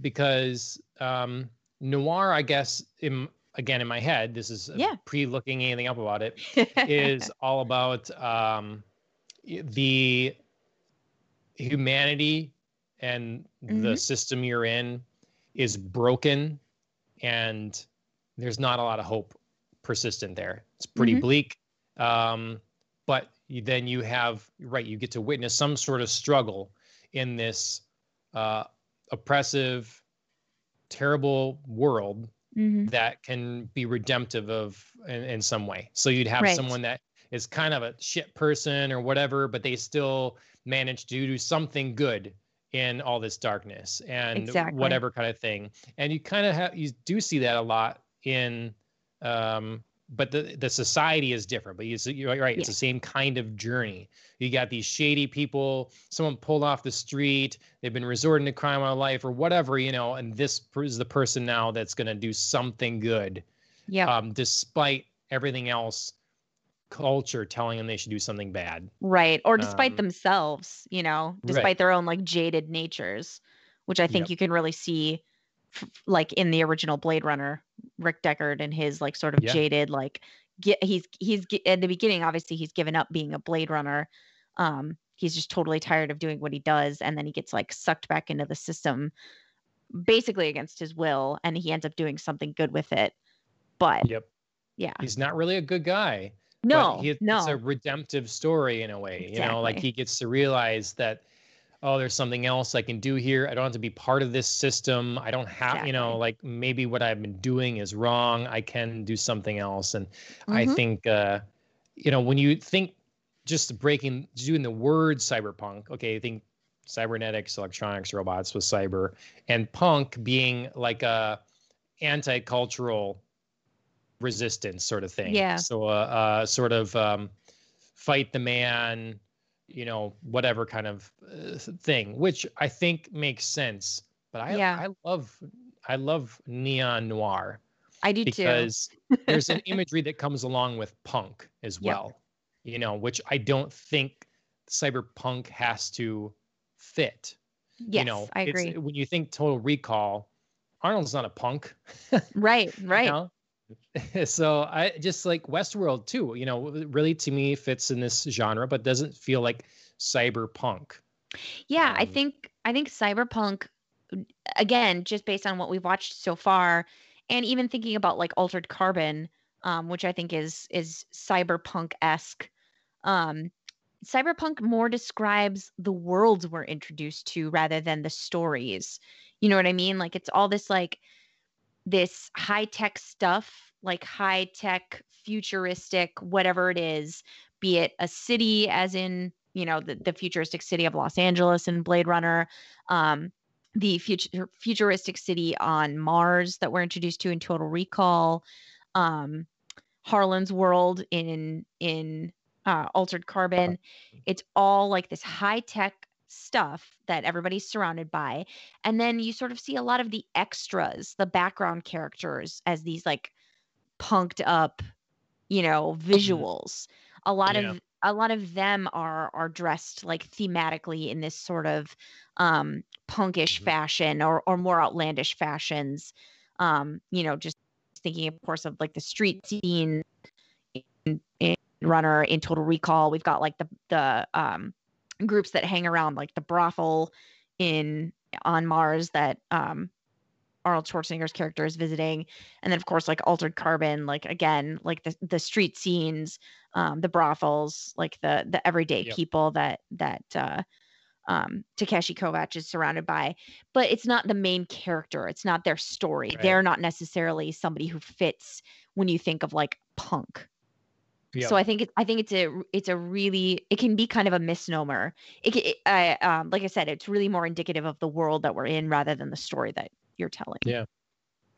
because um, noir, I guess, in again in my head, this is uh, Yeah. pre-looking anything up about it, is all about um, the humanity and the Mhm. system you're in is broken and there's not a lot of hope persistent there it's pretty Mhm. bleak um, but you, then you have right you get to witness some sort of struggle in this uh, oppressive terrible world Mhm. that can be redemptive of in, in some way. So you'd have Right. someone that is kind of a shit person or whatever, but they still manage to do something good in all this darkness and Exactly. whatever kind of thing. And you kind of have you do see that a lot in um but the the society is different but you see- you're right it's Yeah. the same kind of journey you got these shady people someone pulled off the street they've been resorting to crime all life or whatever you know and this is the person now that's going to do something good Yeah. um, despite everything else culture telling them they should do something bad Right. Or despite Um, themselves, you know, despite right. their own like jaded natures, which I think Yep. you can really see f- like in the original Blade Runner, Rick Deckard and his like sort of Yeah. jaded like get he's he's at the beginning obviously he's given up being a Blade Runner. Um he's just totally tired of doing what he does and then he gets like sucked back into the system basically against his will and he ends up doing something good with it. But yep yeah. he's not really a good guy No. he, no. it's a redemptive story in a way you know like he gets to realize that oh there's something else i can do here. I don't have to be part of this system. I don't have you know like maybe what i've been doing is wrong. I can do something else. And i Mhm. think uh you know when you think just breaking doing the word cyberpunk okay i think cybernetics electronics robots with cyber and punk being like a anti-cultural resistance sort of thing. Yeah. so uh, uh sort of um fight the man you know whatever kind of uh, thing which i think makes sense but i Yeah. i love i love neon noir I do too. because there's an imagery that comes along with punk as well you know which i don't think cyberpunk has to fit Yes, you know I agree. when you think total recall arnold's not a punk Right, right. you know? so i just like westworld too you know really to me fits in this genre but doesn't feel like cyberpunk Yeah, I Um, think I think cyberpunk again, just based on what we've watched so far, and even thinking about like altered carbon, um, which I think is is cyberpunk esque. Um, cyberpunk more describes the worlds we're introduced to rather than the stories. You know what I mean? Like it's all this like this high tech stuff, like high tech, futuristic, whatever it is, be it a city, as in, you know, the, the futuristic city of Los Angeles in Blade Runner, um, the future, futuristic city on Mars that we're introduced to in Total Recall, um, Harlan's world in in uh, Altered Carbon. It's all like this high tech stuff that everybody's surrounded by and then you sort of see a lot of the extras the background characters as these like punked up you know visuals a lot Yeah. of a lot of them are are dressed like thematically in this sort of um punkish Mhm. fashion or or more outlandish fashions um you know just thinking of course of like the street scene in, in runner in total recall we've got like the the um groups that hang around like the brothel in on Mars that um Arnold Schwarzenegger's character is visiting. And then of course like altered carbon like again like the the street scenes um the brothels like the the everyday Yep. people that that uh um Takeshi Kovacs is surrounded by. But it's not the main character. It's not their story. Right. they're not necessarily somebody who fits when you think of like punk So I think it, I think it's a it's a really it can be kind of a misnomer. It, it I um like I said, it's really more indicative of the world that we're in rather than the story that you're telling. Yeah.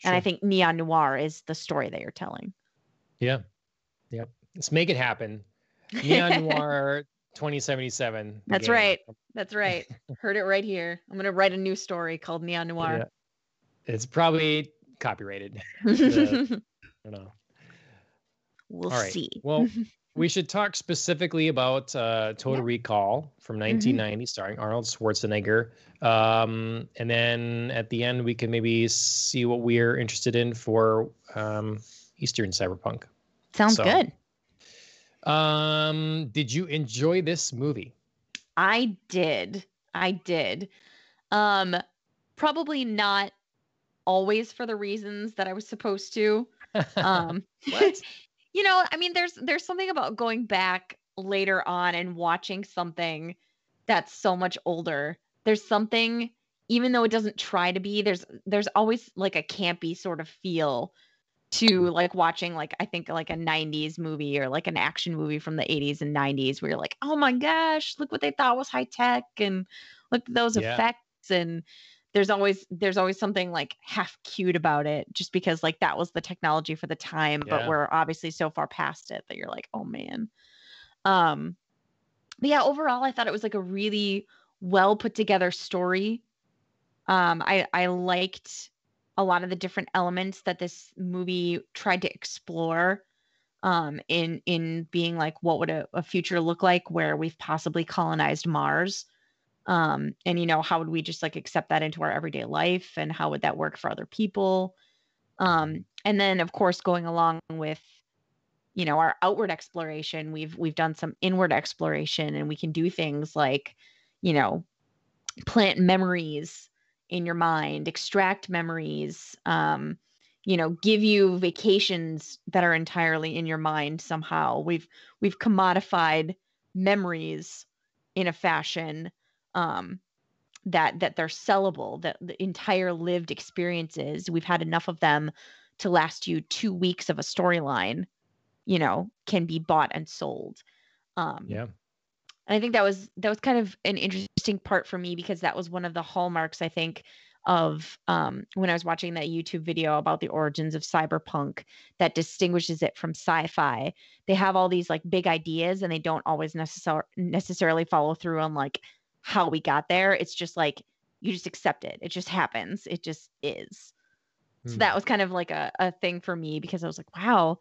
And I think neon noir is the story that you're telling. Yeah. Yeah. Let's make it happen. Neon Noir 2077. That's game. right. That's right. Heard it right here. I'm gonna write a new story called Neon Yeah. Noir. It's probably copyrighted. I don't know. We'll right. see. Well, we should talk specifically about uh, Total Yeah. Recall from 1990, starring Arnold Schwarzenegger. Um, and then at the end, we can maybe see what we're interested in for um, Eastern Cyberpunk. Sounds so- good. Um, did you enjoy this movie? I did. I did. Um probably not always for the reasons that I was supposed to. Um What? You know, I mean there's there's something about going back later on and watching something that's so much older. There's something even though it doesn't try to be, there's there's always like a campy sort of feel to like watching like I think like a 90s movie or like an action movie from the 80s and 90s where you're like, "Oh my gosh, look what they thought was high tech and look at those Yeah. effects and there's always there's always something like half cute about it just because like that was the technology for the time but we're obviously so far past it that you're like, "Oh man." Um but yeah, overall I thought it was like a really well put together story. Um I I liked a lot of the different elements that this movie tried to explore um in in being like what would a, a future look like where we've possibly colonized Mars um and you know how would we just like accept that into our everyday life and how would that work for other people? Um and then of course going along with you know our outward exploration we've we've done some inward exploration and we can do things like you know plant memories in your mind extract memories um you know give you vacations that are entirely in your mind somehow. We've we've commodified memories in a fashion um that that they're sellable that the entire lived experiences we've had enough of them to last you 2 weeks of a storyline you know can be bought and sold um Yeah. and I think that was that was kind of an interesting part for me because that was one of the hallmarks I think of um, when I was watching that YouTube video about the origins of cyberpunk that distinguishes it from sci-fi. They have all these like big ideas and they don't always necessar- necessarily follow through on like how we got there. It's just like you just accept it. It just happens. It just is. So Hmm. that was kind of like a, a thing for me because I was like, wow,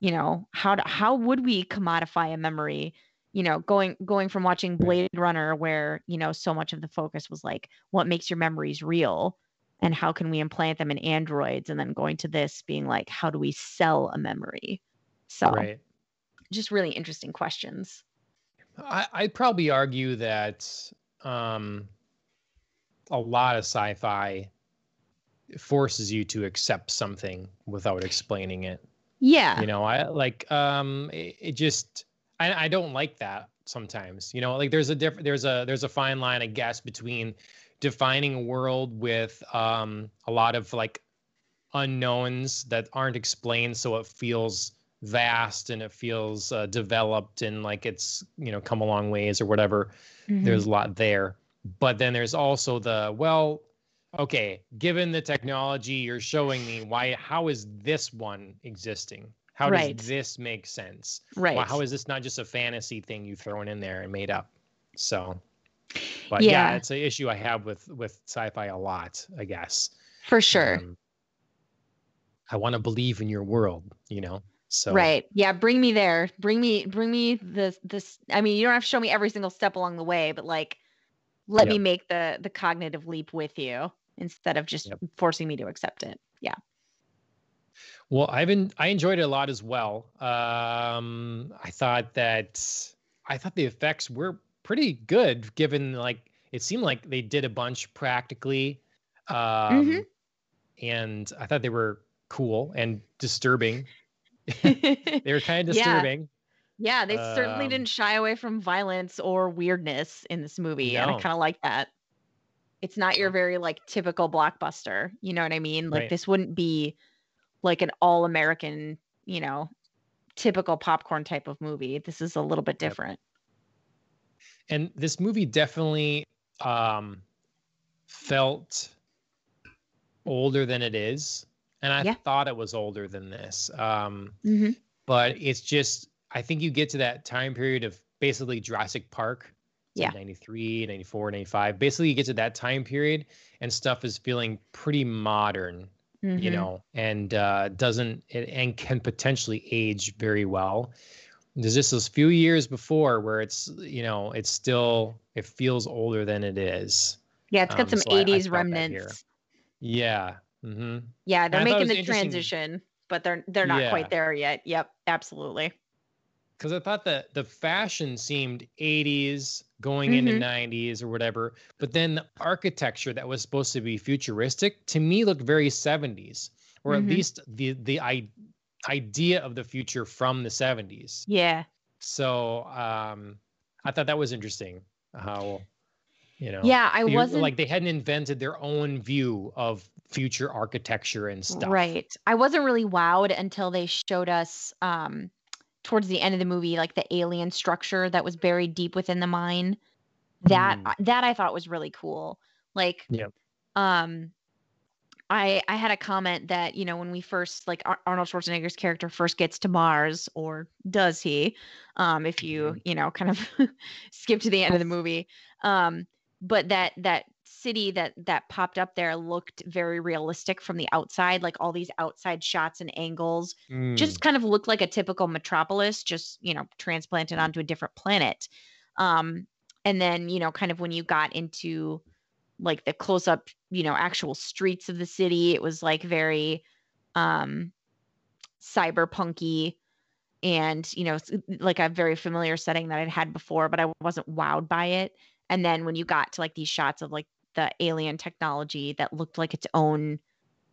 you know, how do, how would we commodify a memory? You know, going going from watching Blade Runner where, you know, so much of the focus was like what makes your memories real and how can we implant them in androids and then going to this being like how do we sell a memory? So Right. just really interesting questions. I, I'd probably argue that um, a lot of sci-fi forces you to accept something without explaining it. Yeah. You know, I like um, it, it just I, I don't like that sometimes. You know, like there's a different there's a there's a fine line, I guess, between defining a world with um, a lot of like unknowns that aren't explained, so it feels vast and it feels uh, developed and like it's you know come a long ways or whatever Mhm. there's a lot there but then there's also the well okay given the technology you're showing me why how is this one existing how Right. does this make sense right. Why- how is this not just a fantasy thing you've thrown in there and made up so but yeah, Yeah. it's an issue i have with with sci-fi a lot i guess For sure. Um, i want to believe in your world you know so Right. Yeah. Bring me there. Bring me, bring me this, this. I mean, you don't have to show me every single step along the way, but like, let me make the, the cognitive leap with you instead of just Yep. forcing me to accept it. Yeah. Well, I've been I enjoyed it a lot as well. Um, I thought that I thought the effects were pretty good, given like it seemed like they did a bunch practically, um, Mhm. and I thought they were cool and disturbing. they were kind of disturbing. yeah. They certainly Um, didn't shy away from violence or weirdness in this movie. And I kind of like that. It's not your very like typical blockbuster. You know what I mean? Like Right. this wouldn't be like an all American, you know, typical popcorn type of movie. This is a little bit different. and this movie definitely um felt older than it is and i Yeah. thought it was older than this um hmm but it's just i think you get to that time period of basically jurassic park like Yeah. 93 94 95 basically you get to that time period and stuff is feeling pretty modern you Mhm. know and uh doesn't it, and can potentially age very well there's just those few years before where it's you know it's still it feels older than it is Yeah, it's got Um, some so I- I 80s felt that here. remnants. yeah hmm Yeah, they're I thought it making the transition, but they're they're not Yeah. quite there yet. Yep, absolutely. because i thought that the fashion seemed 80s going into Mhm. 90s or whatever but then the architecture that was supposed to be futuristic to me looked very 70s or Mhm. at least the the I, idea of the future from the 70s Yeah. So um, I thought that was interesting how, you know, Yeah, I wasn't like they hadn't invented their own view of future architecture and stuff. Right. I wasn't really wowed until they showed us um towards the end of the movie like the alien structure that was buried deep within the mine. That Mm. that I thought was really cool. Like yeah. um I I had a comment that, you know, when we first like Ar- Arnold Schwarzenegger's character first gets to Mars or does he? Um if you, Mhm. you know, kind of skip to the end of the movie. Um but that that city that that popped up there looked very realistic from the outside like all these outside shots and angles Mm, just kind of looked like a typical metropolis just you know transplanted onto a different planet. Um and then you know kind of when you got into like the close up you know actual streets of the city it was like very um cyberpunky and you know like a very familiar setting that i'd had before but i wasn't wowed by it. And then when you got to like these shots of like the alien technology that looked like its own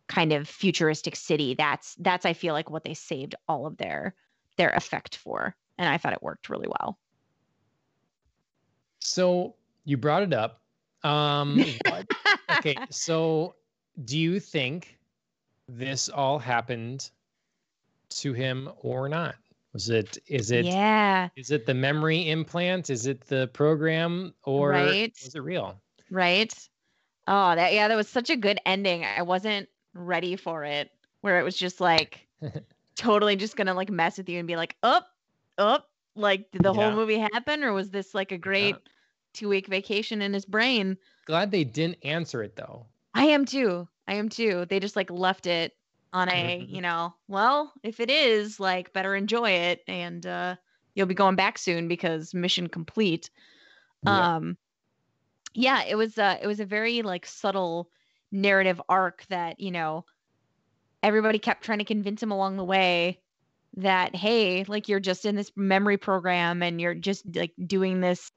kind of futuristic city that's that's i feel like what they saved all of their their effect for and i thought it worked really well So you brought it up. Um, okay, so do you think this all happened to him or not? Was it? Is it? yeah Is it the memory implant? Is it the program, or Right. was it real? right oh that yeah that was such a good ending i wasn't ready for it where it was just like totally just gonna like mess with you and be like up up like did the whole movie happen or was this like a great two week vacation in his brain Glad they didn't answer it though. I am too. I am too. They just like left it on a, Mhm. you know, well, if it is, like better enjoy it and uh you'll be going back soon because mission complete. Yeah. Um yeah, it was uh it was a very like subtle narrative arc that, you know, everybody kept trying to convince him along the way that hey, like you're just in this memory program and you're just like doing this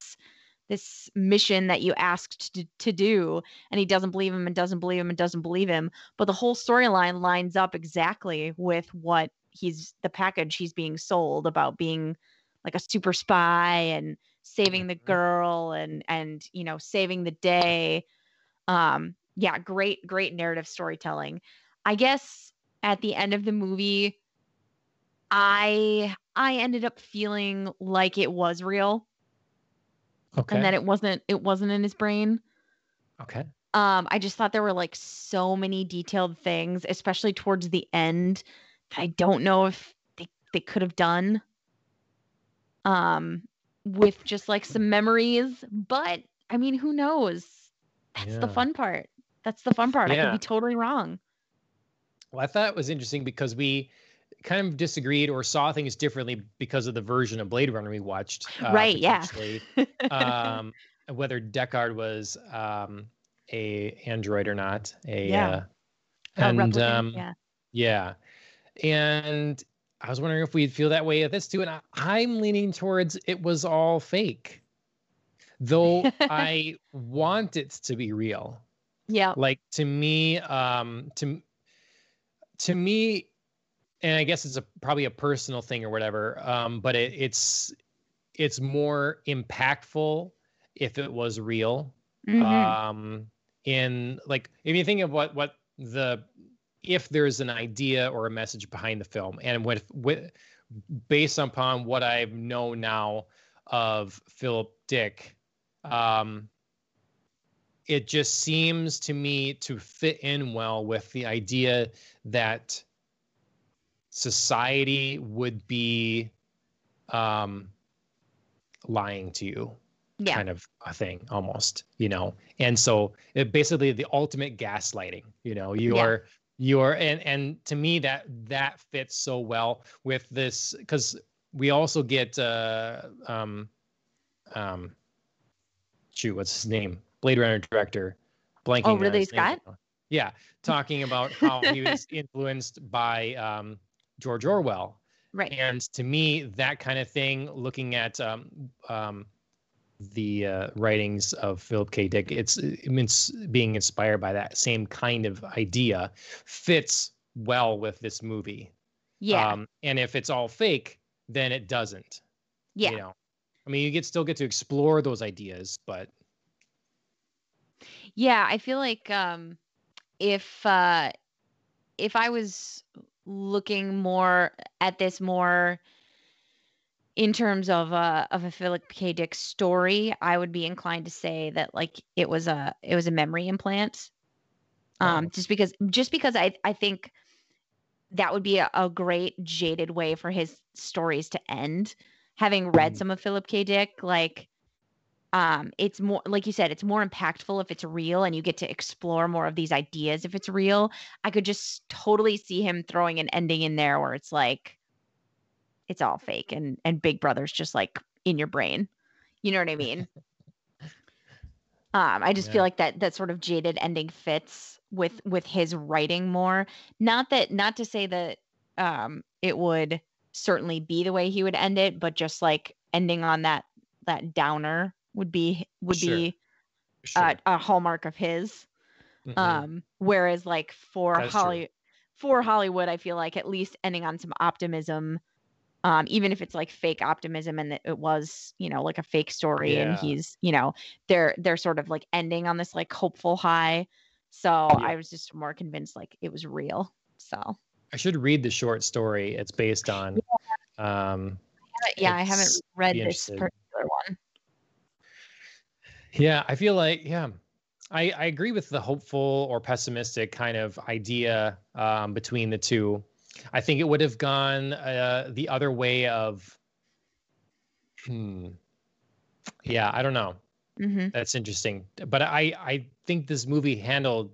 this mission that you asked to, to do. And he doesn't believe him and doesn't believe him and doesn't believe him. But the whole storyline lines up exactly with what he's the package he's being sold about being like a super spy and saving the Mhm. girl and and you know saving the day um yeah great great narrative storytelling i guess at the end of the movie i i ended up feeling like it was real Okay. and that it wasn't it wasn't in his brain okay. um i just thought there were like so many detailed things especially towards the end that i don't know if they, they could have done um with just like some memories but i mean who knows that's the fun part that's the fun part i could be totally wrong Well, I thought it was interesting because we kind of disagreed or saw things differently because of the version of Blade Runner we watched. uh, Right, yeah. um, whether Deckard was um, a android or not. A Yeah. uh, and um, yeah yeah, and I was wondering if we'd feel that way at this too, and I, I'm leaning towards it was all fake, though I want it to be real. Yeah. Like to me um to to me and i guess it's a probably a personal thing or whatever um but it, it's it's more impactful if it was real. Mhm. um in like if you think of what what the if there's an idea or a message behind the film. And with with based upon what I know now of Philip Dick, um, it just seems to me to fit in well with the idea that society would be um, lying to you Yeah. kind of a thing almost you know? And so it basically the ultimate gaslighting you know? You're you're and and to me that that fits so well with this because we also get uh um um shoot what's his name blade runner director blanking Oh, Ridley his name Scott? yeah talking about how he was influenced by um george orwell Right. and to me that kind of thing looking at um, um, the uh, writings of philip k dick it's it's being inspired by that same kind of idea fits well with this movie Yeah. um, and if it's all fake then it doesn't yeah. you know i mean you get still get to explore those ideas but Yeah, I feel like um if uh if I was looking more at this more in terms of uh of a Philip K. Dick story, I would be inclined to say that like it was a it was a memory implant. Um Oh. just because just because I I think that would be a, a great jaded way for his stories to end. Having read Mhm. some of Philip K. Dick, like um it's more like you said it's more impactful if it's real and you get to explore more of these ideas if it's real i could just totally see him throwing an ending in there where it's like it's all fake and and big brother's just like in your brain you know what i mean um i just Yeah. feel like that that sort of jaded ending fits with with his writing more not that not to say that um it would certainly be the way he would end it but just like ending on that that downer would be would Sure. be sure. uh, a hallmark of his Mhm. um whereas like for holly for hollywood i feel like at least ending on some optimism um even if it's like fake optimism and that it was you know like a fake story and he's you know they're they're sort of like ending on this like hopeful high. So Yeah. i was just more convinced like it was real so. I should read the short story. It's based on um But yeah i haven't read this particular one. Yeah, I feel like yeah, I I agree with the hopeful or pessimistic kind of idea um, between the two. I think it would have gone uh, the other way of. Hmm. Yeah, I don't know. hmm That's interesting, but I I think this movie handled.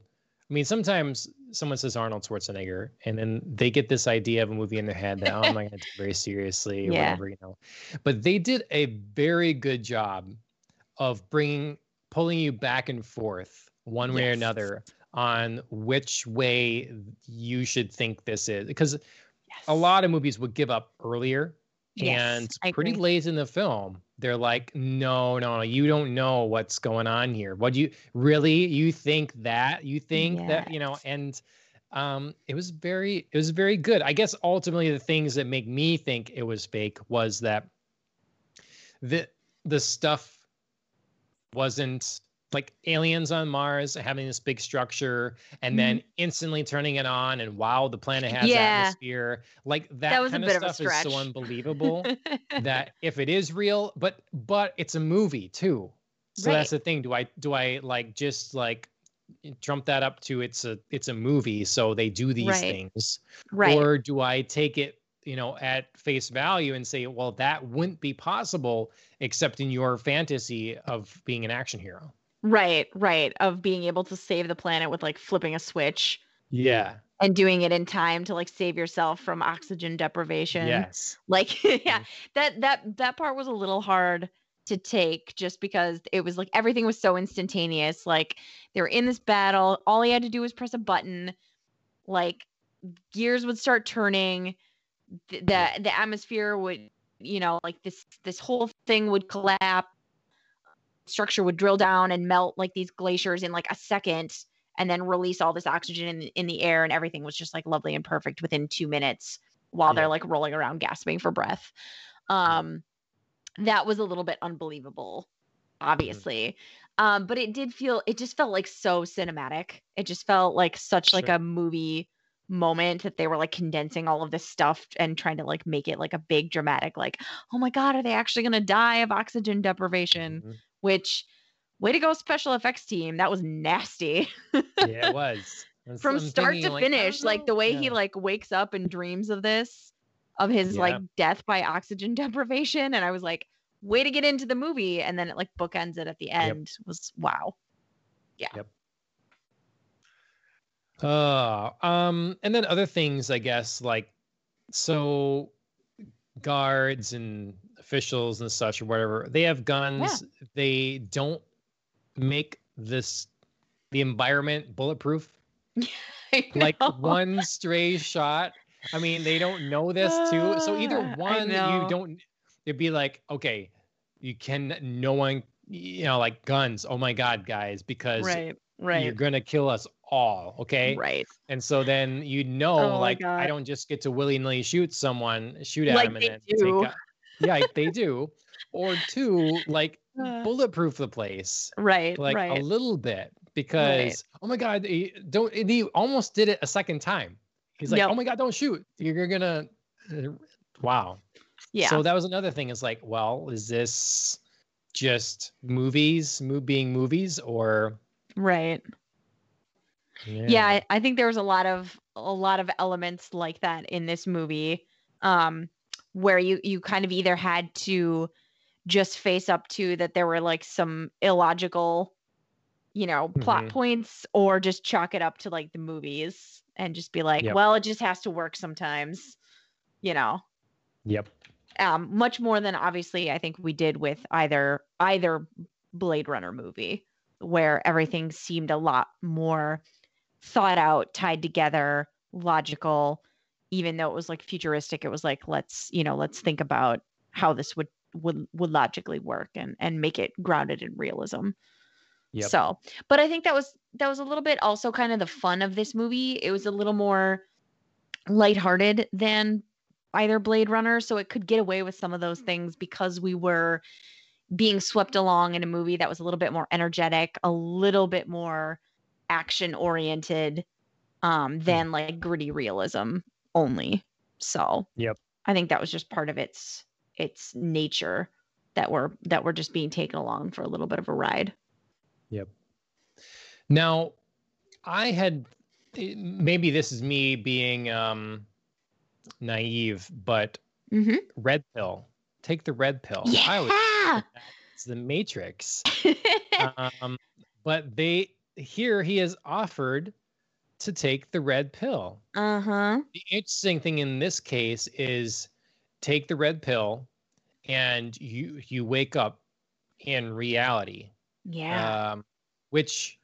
I mean, sometimes someone says Arnold Schwarzenegger, and then they get this idea of a movie in their head that oh, I'm not going to take very seriously or Yeah. whatever, you know. But they did a very good job of bringing pulling you back and forth one way or another on which way you should think this is because a lot of movies would give up earlier Yes, and pretty late in the film they're like no no no you don't know what's going on here. What do you really? You think that? You think that you know? And um it was very it was very good. I guess ultimately the things that make me think it was fake was that the the stuff wasn't like aliens on Mars having this big structure and then instantly turning it on and wow the planet has Mm-hmm. Yeah. atmosphere like that, That kind of stuff is so unbelievable that if it is real but but it's a movie too so that's the thing do i do i like just like trump that up to it's a it's a movie so they do these Right. things right or do I take it, you know, at face value and say, well, that wouldn't be possible except in your fantasy of being an action hero? Right right of being able to save the planet with like flipping a switch Yeah. and doing it in time to like save yourself from oxygen deprivation. Yes. like yeah that that that part was a little hard to take just because it was like everything was so instantaneous. Like they were in this battle. All he had to do was press a button. Like gears would start turning. Th- the the atmosphere would you know like this this whole thing would collapse structure would drill down and melt like these glaciers in like a second and then release all this oxygen in, in the air and everything was just like lovely and perfect within two minutes while Yeah. they're like rolling around gasping for breath. Um that was a little bit unbelievable obviously. Um but it did feel it just felt like so cinematic. It just felt like such like a movie moment that they were like condensing all of this stuff and trying to like make it like a big dramatic like oh my god are they actually going to die of oxygen deprivation? Mhm. Which way to go special effects team. That was nasty. Yeah, it was. From I'm start to like, finish like the way he like wakes up and dreams of this of his Yeah. like death by oxygen deprivation and i was like way to get into the movie and then it like bookends it at the end was wow. Yeah. Yep. Uh, um, and then other things, I guess, like so guards and officials and such or whatever, they have guns. They don't make this the environment bulletproof. Like one stray shot. I mean, they don't know this too. So either Ah, one, you don't. It'd be like, okay, you can. No one, you know, like guns. Oh my god, guys, because right you're gonna kill us all. Okay. right And so then you know, Oh like I don't just get to willy nilly shoot someone, shoot at Like them, and then do. take. Yeah, they do. Or two, like Uh, bulletproof the place, right like right a little bit, because oh my God, he, don't he almost did it a second time. He's like, Yep. oh my God, don't shoot. You're gonna. Wow. yeah So that was another thing. Is like, well, is this just movies, mo- being movies, or right yeah I, I think there was a lot of a lot of elements like that in this movie um where you you kind of either had to just face up to that there were like some illogical you know plot Mhm. points or just chalk it up to like the movies and just be like Yep. well it just has to work sometimes you know Yep. um much more than obviously i think we did with either either blade runner movie where everything seemed a lot more thought out tied together logical even though it was like futuristic it was like let's you know let's think about how this would would would logically work and and make it grounded in realism. Yep. so but i think that was that was a little bit also kind of the fun of this movie. It was a little more lighthearted than either Blade Runner, so it could get away with some of those things because we were being swept along in a movie that was a little bit more energetic, a little bit more action oriented um, than like gritty realism only. So Yep. I think that was just part of its its nature that we're that we're just being taken along for a little bit of a ride. Yep. Now, I had maybe this is me being um naive, but Mm-hmm. red pill. Take the red pill. Yeah. it's the Matrix. um, but they here he is offered to take the red pill. uh huh. The interesting thing in this case is take the red pill and you you wake up in reality. Yeah. um, which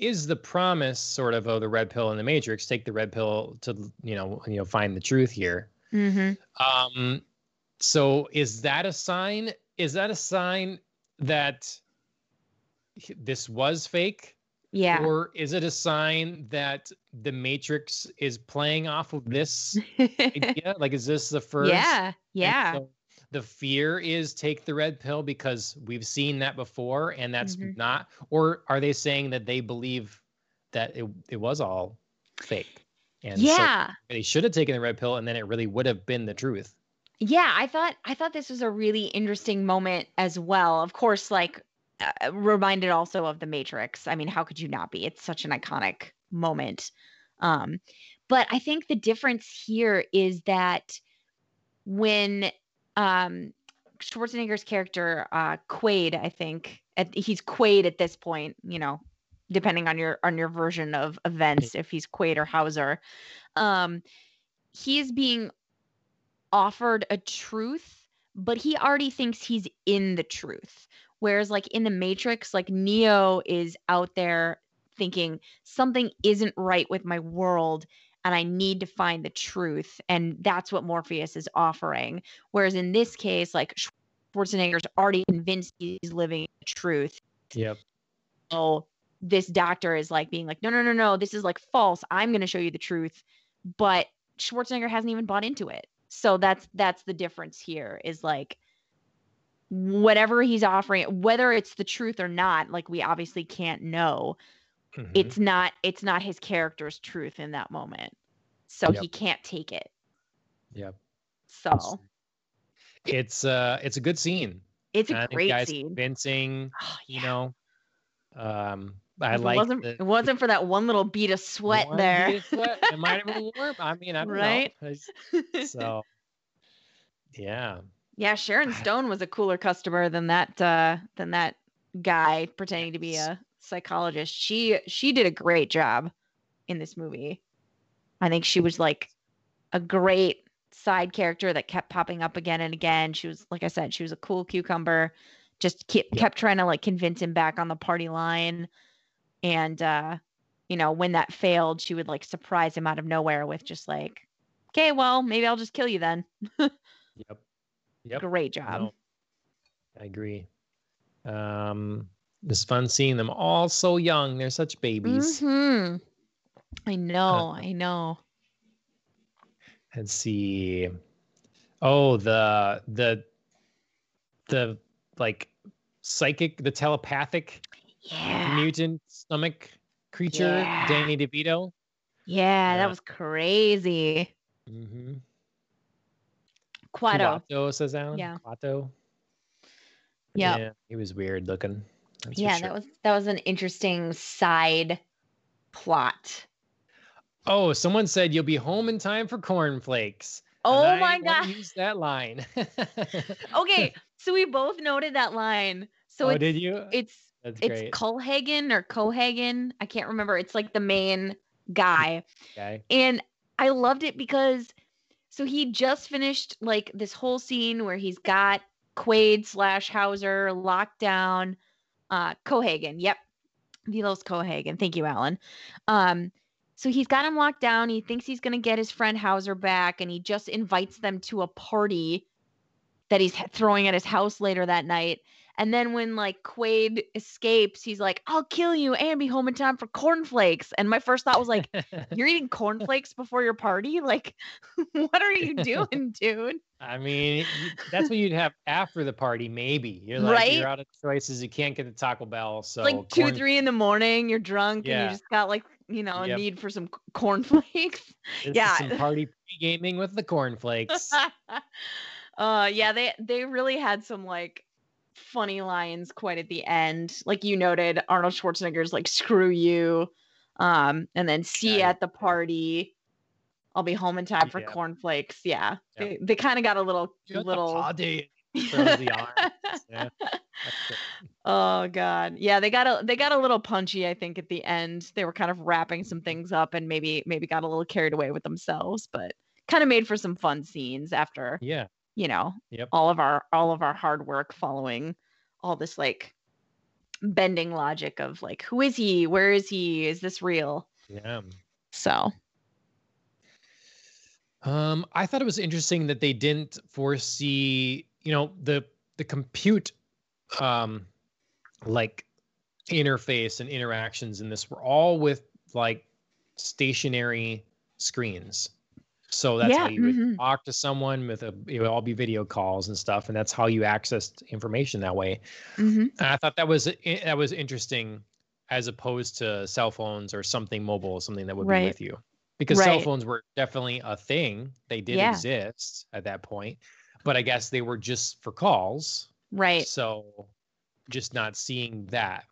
is the promise sort of of the red pill in the matrix take the red pill to you know you know find the truth here mm-hmm. um so is that a sign is that a sign that this was fake Yeah. or is it a sign that the matrix is playing off of this idea like is this the first yeah. Yeah. so the fear is take the red pill because we've seen that before and that's Mhm. not or are they saying that they believe that it, it was all fake and so yeah. they should have taken the red pill and then it really would have been the truth yeah i thought i thought this was a really interesting moment as well of course like reminded also of the matrix i mean how could you not be it's such an iconic moment um but i think the difference here is that when um schwarzenegger's character uh quaid i think at, he's quaid at this point you know depending on your on your version of events if he's quaid or hauser um he's being offered a truth, but he already thinks he's in the truth. Whereas, like in the Matrix, like Neo is out there thinking something isn't right with my world and I need to find the truth. And that's what Morpheus is offering. Whereas in this case, like Schwarzenegger's already convinced he's living the truth. yep So this doctor is like being like, no, no, no, no, this is like false. I'm going to show you the truth. But Schwarzenegger hasn't even bought into it. So that's that's the difference here is like whatever he's offering, whether it's the truth or not, like we obviously can't know. Mhm. It's not it's not his character's truth in that moment. so Yep. he can't take it. Yep. So It's uh it's a good scene. it's a great guys scene. convincing, Oh, you know. Um I like it wasn't the, it wasn't for that one little bead of sweat there. of sweat. It might have been warm. I mean, I don't Right? know. So yeah. Yeah, Sharon Stone was a cooler customer than that uh than that guy pretending to be a psychologist. She she did a great job in this movie. I think she was like a great side character that kept popping up again and again. She was like I said, she was a cool cucumber. Just kept kept trying to like convince him back on the party line. And uh you know, when that failed, she would like surprise him out of nowhere with just like, "Okay, well, maybe I'll just kill you then." Yep. Yep. Great job. No, I agree. Um, it's fun seeing them all so young. They're such babies. hmm I know, Uh, I know. Let's see. Oh, the the the like psychic, the telepathic Yeah. mutant stomach creature, Yeah. Danny DeVito. Yeah, that was crazy. Mm-hmm. Kuato. Kuato says Alan. Yeah. Kuato. Yeah. Yeah, he was weird looking. Yeah, sure. that was that was an interesting side plot. Oh, someone said you'll be home in time for cornflakes. Oh my god. Use that line. Okay, so we both noted that line. So oh, it's did you? it's That's it's great. Colhagen or Cohagen. I can't remember. It's like the main guy. Okay. And I loved it because so he just finished like this whole scene where he's got Quaid slash Hauser locked down. Uh Cohaagen. Yep. Vilos Cohaagen. Thank you, Alan. Um, so he's got him locked down. He thinks he's gonna get his friend Hauser back, and he just invites them to a party that he's throwing at his house later that night. And then when like Quaid escapes, he's like, "I'll kill you and be home in time for cornflakes." And my first thought was like, "You're eating cornflakes before your party? Like, what are you doing, dude?" I mean, that's what you'd have after the party, maybe. You're like, Right? you're out of choices. You can't get the Taco Bell. So like two, corn- three in the morning, you're drunk, and you just got like you know a Yep. need for some cornflakes. this yeah. some party pre-gaming with the cornflakes. uh yeah they they really had some like funny lines quite at the end like you noted arnold schwarzenegger's like screw you um and then see you at the party i'll be home in time for Yeah. cornflakes yeah Yeah. they, they kind of got a little You're little party. Throws the arms. Yeah. Oh god yeah they got a they got a little punchy i think at the end they were kind of wrapping some things up and maybe maybe got a little carried away with themselves but kind of made for some fun scenes after Yeah. You know Yep. all of our all of our hard work following all this like bending logic of like who is he where is he is this real Yeah. so Um, I thought it was interesting that they didn't foresee, you know, the the compute um like interface and interactions in this were all with like stationary screens. So that's how you would mhm. talk to someone with a it would all be video calls and stuff, and that's how you accessed information that way. mhm. And I thought that was that was interesting as opposed to cell phones or something mobile, something that would be with you. Because cell phones were definitely a thing. They did Yeah. exist at that point. But I guess they were just for calls. right So just not seeing that.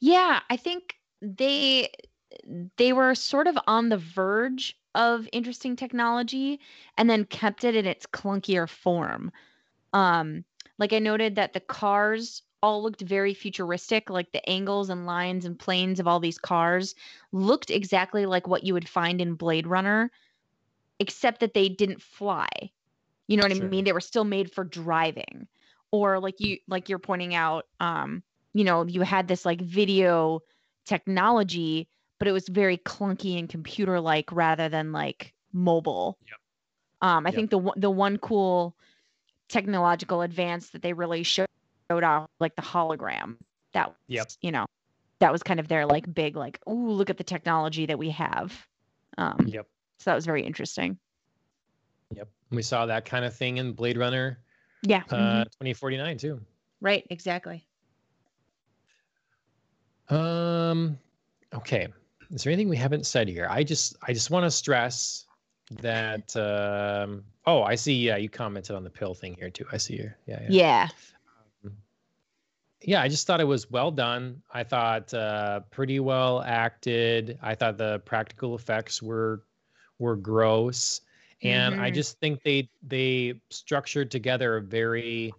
yeah i think they they were sort of on the verge of interesting technology and then kept it in its clunkier form. Um like i noted that the cars all looked very futuristic like the angles and lines and planes of all these cars looked exactly like what you would find in blade runner except that they didn't fly. You know what i mean? They were still made for driving. Or like you like you're pointing out um you know you had this like video technology but it was very clunky and computer like rather than like mobile Yep. um i Yep. think the one- the one cool technological advance that they really showed off like the hologram that was, Yep. you know that was kind of their like big like ooh look at the technology that we have um Yep. so that was very interesting Yep. We saw that kind of thing in Blade Runner yeah uh mhm. 2049 too. right exactly Um okay. Is there anything we haven't said here? I just I just want to stress that um oh I see yeah you commented on the pill thing here too. I see you. Yeah, yeah. Yeah. Yeah, I just thought it was well done. I thought uh pretty well acted. I thought the practical effects were were gross. And I Mhm. just think they they structured together a very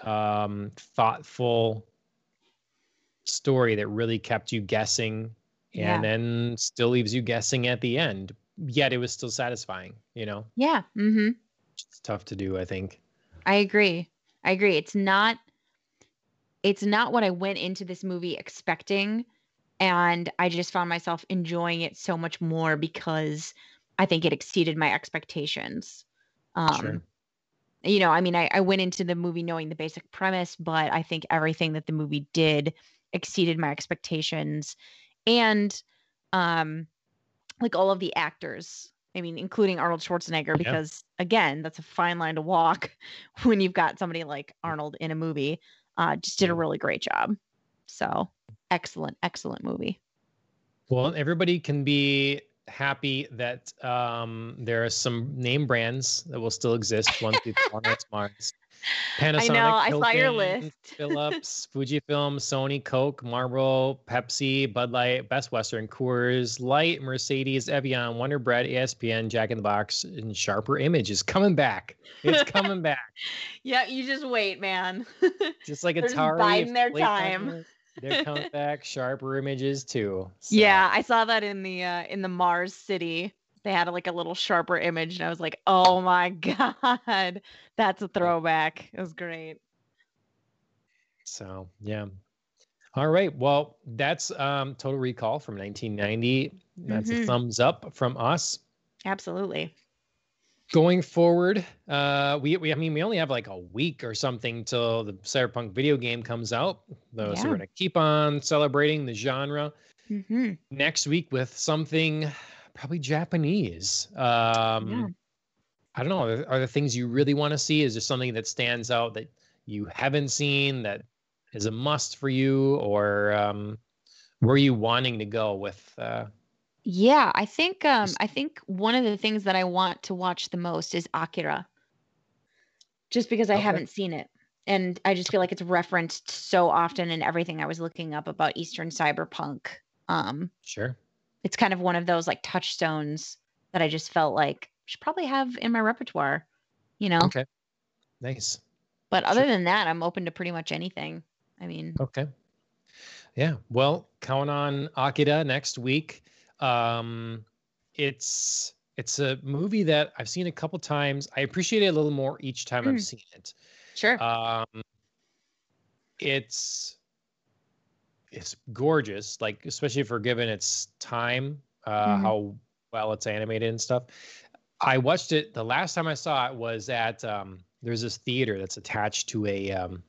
um thoughtful story that really kept you guessing Yeah. and then still leaves you guessing at the end. Yet it was still satisfying, you know. Yeah. Mm-hmm. It's tough to do, I think. I agree. I agree. It's not it's not what I went into this movie expecting and I just found myself enjoying it so much more because I think it exceeded my expectations. Um Sure. you know, I mean I, I went into the movie knowing the basic premise, but I think everything that the movie did exceeded my expectations and um like all of the actors. I mean, including Arnold Schwarzenegger, because again, that's a fine line to walk when you've got somebody like Arnold in a movie. Uh, just did a really great job. So excellent, excellent movie. Well, everybody can be happy that um, there are some name brands that will still exist once gone as Mars. Panasonic, I know, I saw your list. Philips, Fujifilm, Sony, Coke, Marlboro, Pepsi, Bud Light, Best Western, Coors, Light, Mercedes, Evian, Wonder Bread, ESPN, Jack in the Box, and Sharper Image is coming back. It's coming back. Yeah, you just wait, man. Just like They're just biding their time. They're coming back. Sharper Images too. So, Yeah, I saw that in the uh, in the Mars City. They had like a little sharper image, and I was like, "Oh my god, that's a throwback." It was great. So yeah. All right. Well, that's um, Total Recall from 1990. That's a Mhm. thumbs up from us. Absolutely. Going forward, uh, we, we I mean we only have like a week or something till the Cyberpunk video game comes out. Though, So we're gonna keep on celebrating the genre hmm next week with something probably Japanese. Um, Yeah. I don't know. Are, are there things you really want to see? Is there something that stands out that you haven't seen that is a must for you, or um, were you wanting to go with? Uh, Yeah, I think um I think one of the things that I want to watch the most is Akira. Just because I Okay. haven't seen it. And I just feel like it's referenced so often in everything I was looking up about Eastern cyberpunk. Um sure. It's kind of one of those like touchstones that I just felt like I should probably have in my repertoire, you know. Okay. Nice. But other Sure. than that, I'm open to pretty much anything. I mean, Okay. Yeah. Well, count on Akira next week. Um, it's it's a movie that I've seen a couple times. I appreciate it a little more each time I've Mm. seen it. sure. Um, it's it's gorgeous, like especially for given its time, uh, Mhm. how well it's animated and stuff. I watched it the last time I saw it was at um, there's this theater that's attached to a um,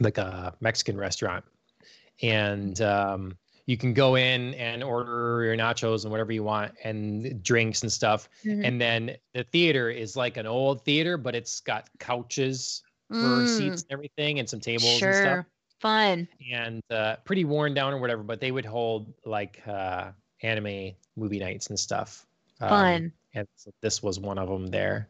like a Mexican restaurant, and um, you can go in and order your nachos and whatever you want and drinks and stuff. Mhm. And then the theater is like an old theater, but it's got couches for Mm, seats and everything and some tables and stuff Fun. and uh, pretty worn down or whatever but they would hold like uh, anime movie nights and stuff Um, Fun. and so this was one of them there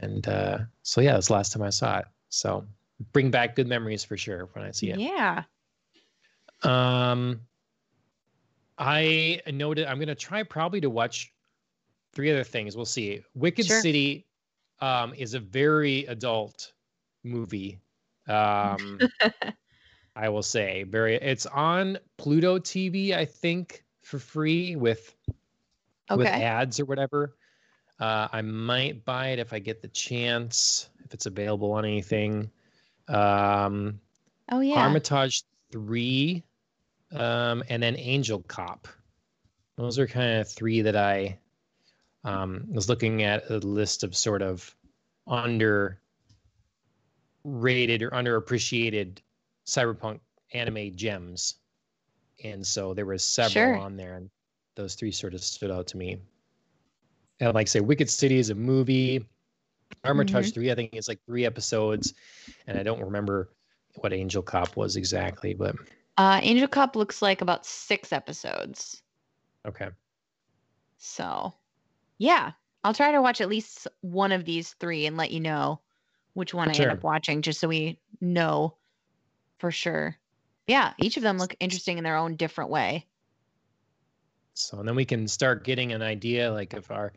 and uh, so yeah that's the last time i saw it so bring back good memories for sure when i see it Yeah. um i noted i'm gonna try probably to watch three other things we'll see wicked Sure. city um is a very adult movie um i will say very it's on pluto tv i think for free with with ads or whatever uh i might buy it if i get the chance if it's available on anything um Oh yeah. Armitage three, um, and then Angel Cop. Those are kind of three that I um, was looking at a list of sort of under rated or underappreciated cyberpunk anime gems, and so there were several Sure. on there, and those three sort of stood out to me. And like I say, Wicked City is a movie. Armitage three, I think it's like three episodes, and I don't remember what Angel Cop was exactly, but Uh, Angel Cop looks like about six episodes. Okay. So, yeah, I'll try to watch at least one of these three and let you know which one I Sure. end up watching, just so we know for sure. Yeah, each of them look interesting in their own different way. So and then we can start getting an idea, like if our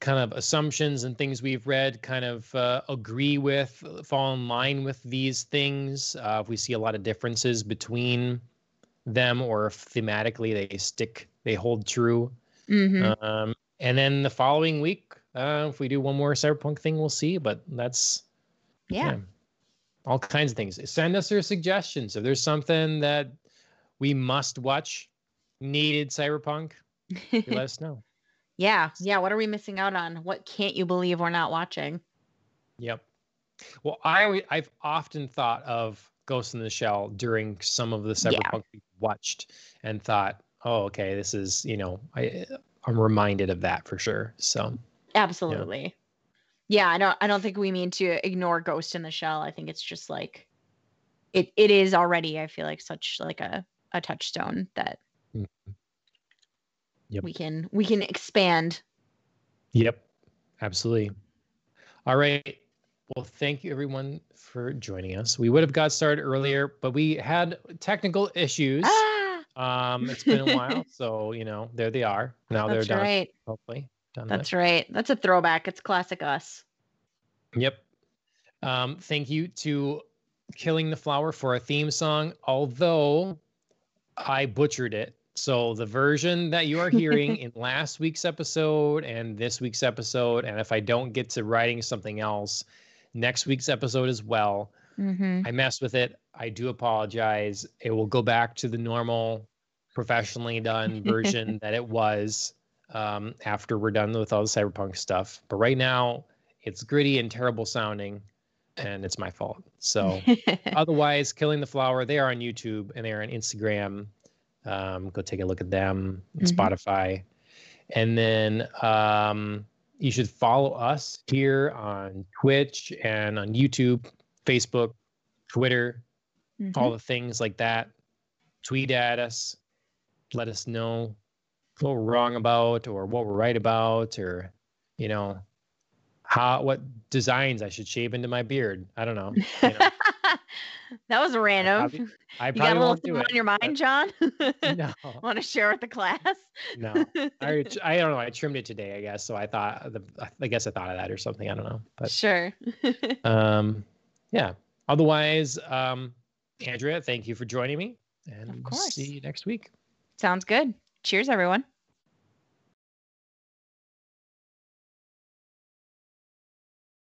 kind of assumptions and things we've read kind of uh, agree with, fall in line with these things. Uh, if we see a lot of differences between them, or if thematically they stick, they hold true. hmm Um, and then the following week, uh, if we do one more cyberpunk thing, we'll see. But that's yeah. All kinds of things. Send us your suggestions. If there's something that we must watch, needed cyberpunk, let us know. yeah, yeah. What are we missing out on? What can't you believe we're not watching? Yep. Well, I I've often thought of Ghost in the Shell during some of the Yeah. cyberpunk we watched and thought, oh, okay, this is you know I I'm reminded of that for sure. So Absolutely. Yeah, I don't I don't think we mean to ignore Ghost in the Shell. I think it's just like it it is already, I feel like such like a, a touchstone that Mhm. Yep. we can we can expand. Yep, absolutely. All right. Well, thank you everyone for joining us. We would have got started earlier, but we had technical issues. Ah Um, it's been a while, so you know, there they are. Now that's they're done. right. Hopefully, done. That's right. That's a throwback. It's classic us. Yep. Um, thank you to Killing the Flower for a theme song, although I butchered it. So the version that you are hearing in last week's episode and this week's episode, and if I don't get to writing something else, next week's episode as well, Mm-hmm. I messed with it. I do apologize. It will go back to the normal, professionally done version that it was um, after we're done with all the cyberpunk stuff. But right now, it's gritty and terrible sounding, and it's my fault. So, otherwise, Killing the Flower, they are on YouTube and they are on Instagram. Um, go take a look at them, Mhm. Spotify. And then um, you should follow us here on Twitch and on YouTube, Facebook, Twitter, Mhm. all the things like that. Tweet at us. Let us know what we're wrong about or what we're right about or, you know, how what designs I should shave into my beard. I don't know. You know that was random. probably- I you got a little it. on your mind, John? No, Want to share with the class? no. I, I don't know. I trimmed it today, I guess. So I thought, the, I guess I thought of that or something. I don't know. But sure. um, yeah. Otherwise, um, Andrea, thank you for joining me, and Of course. see you next week. Sounds good. Cheers, everyone.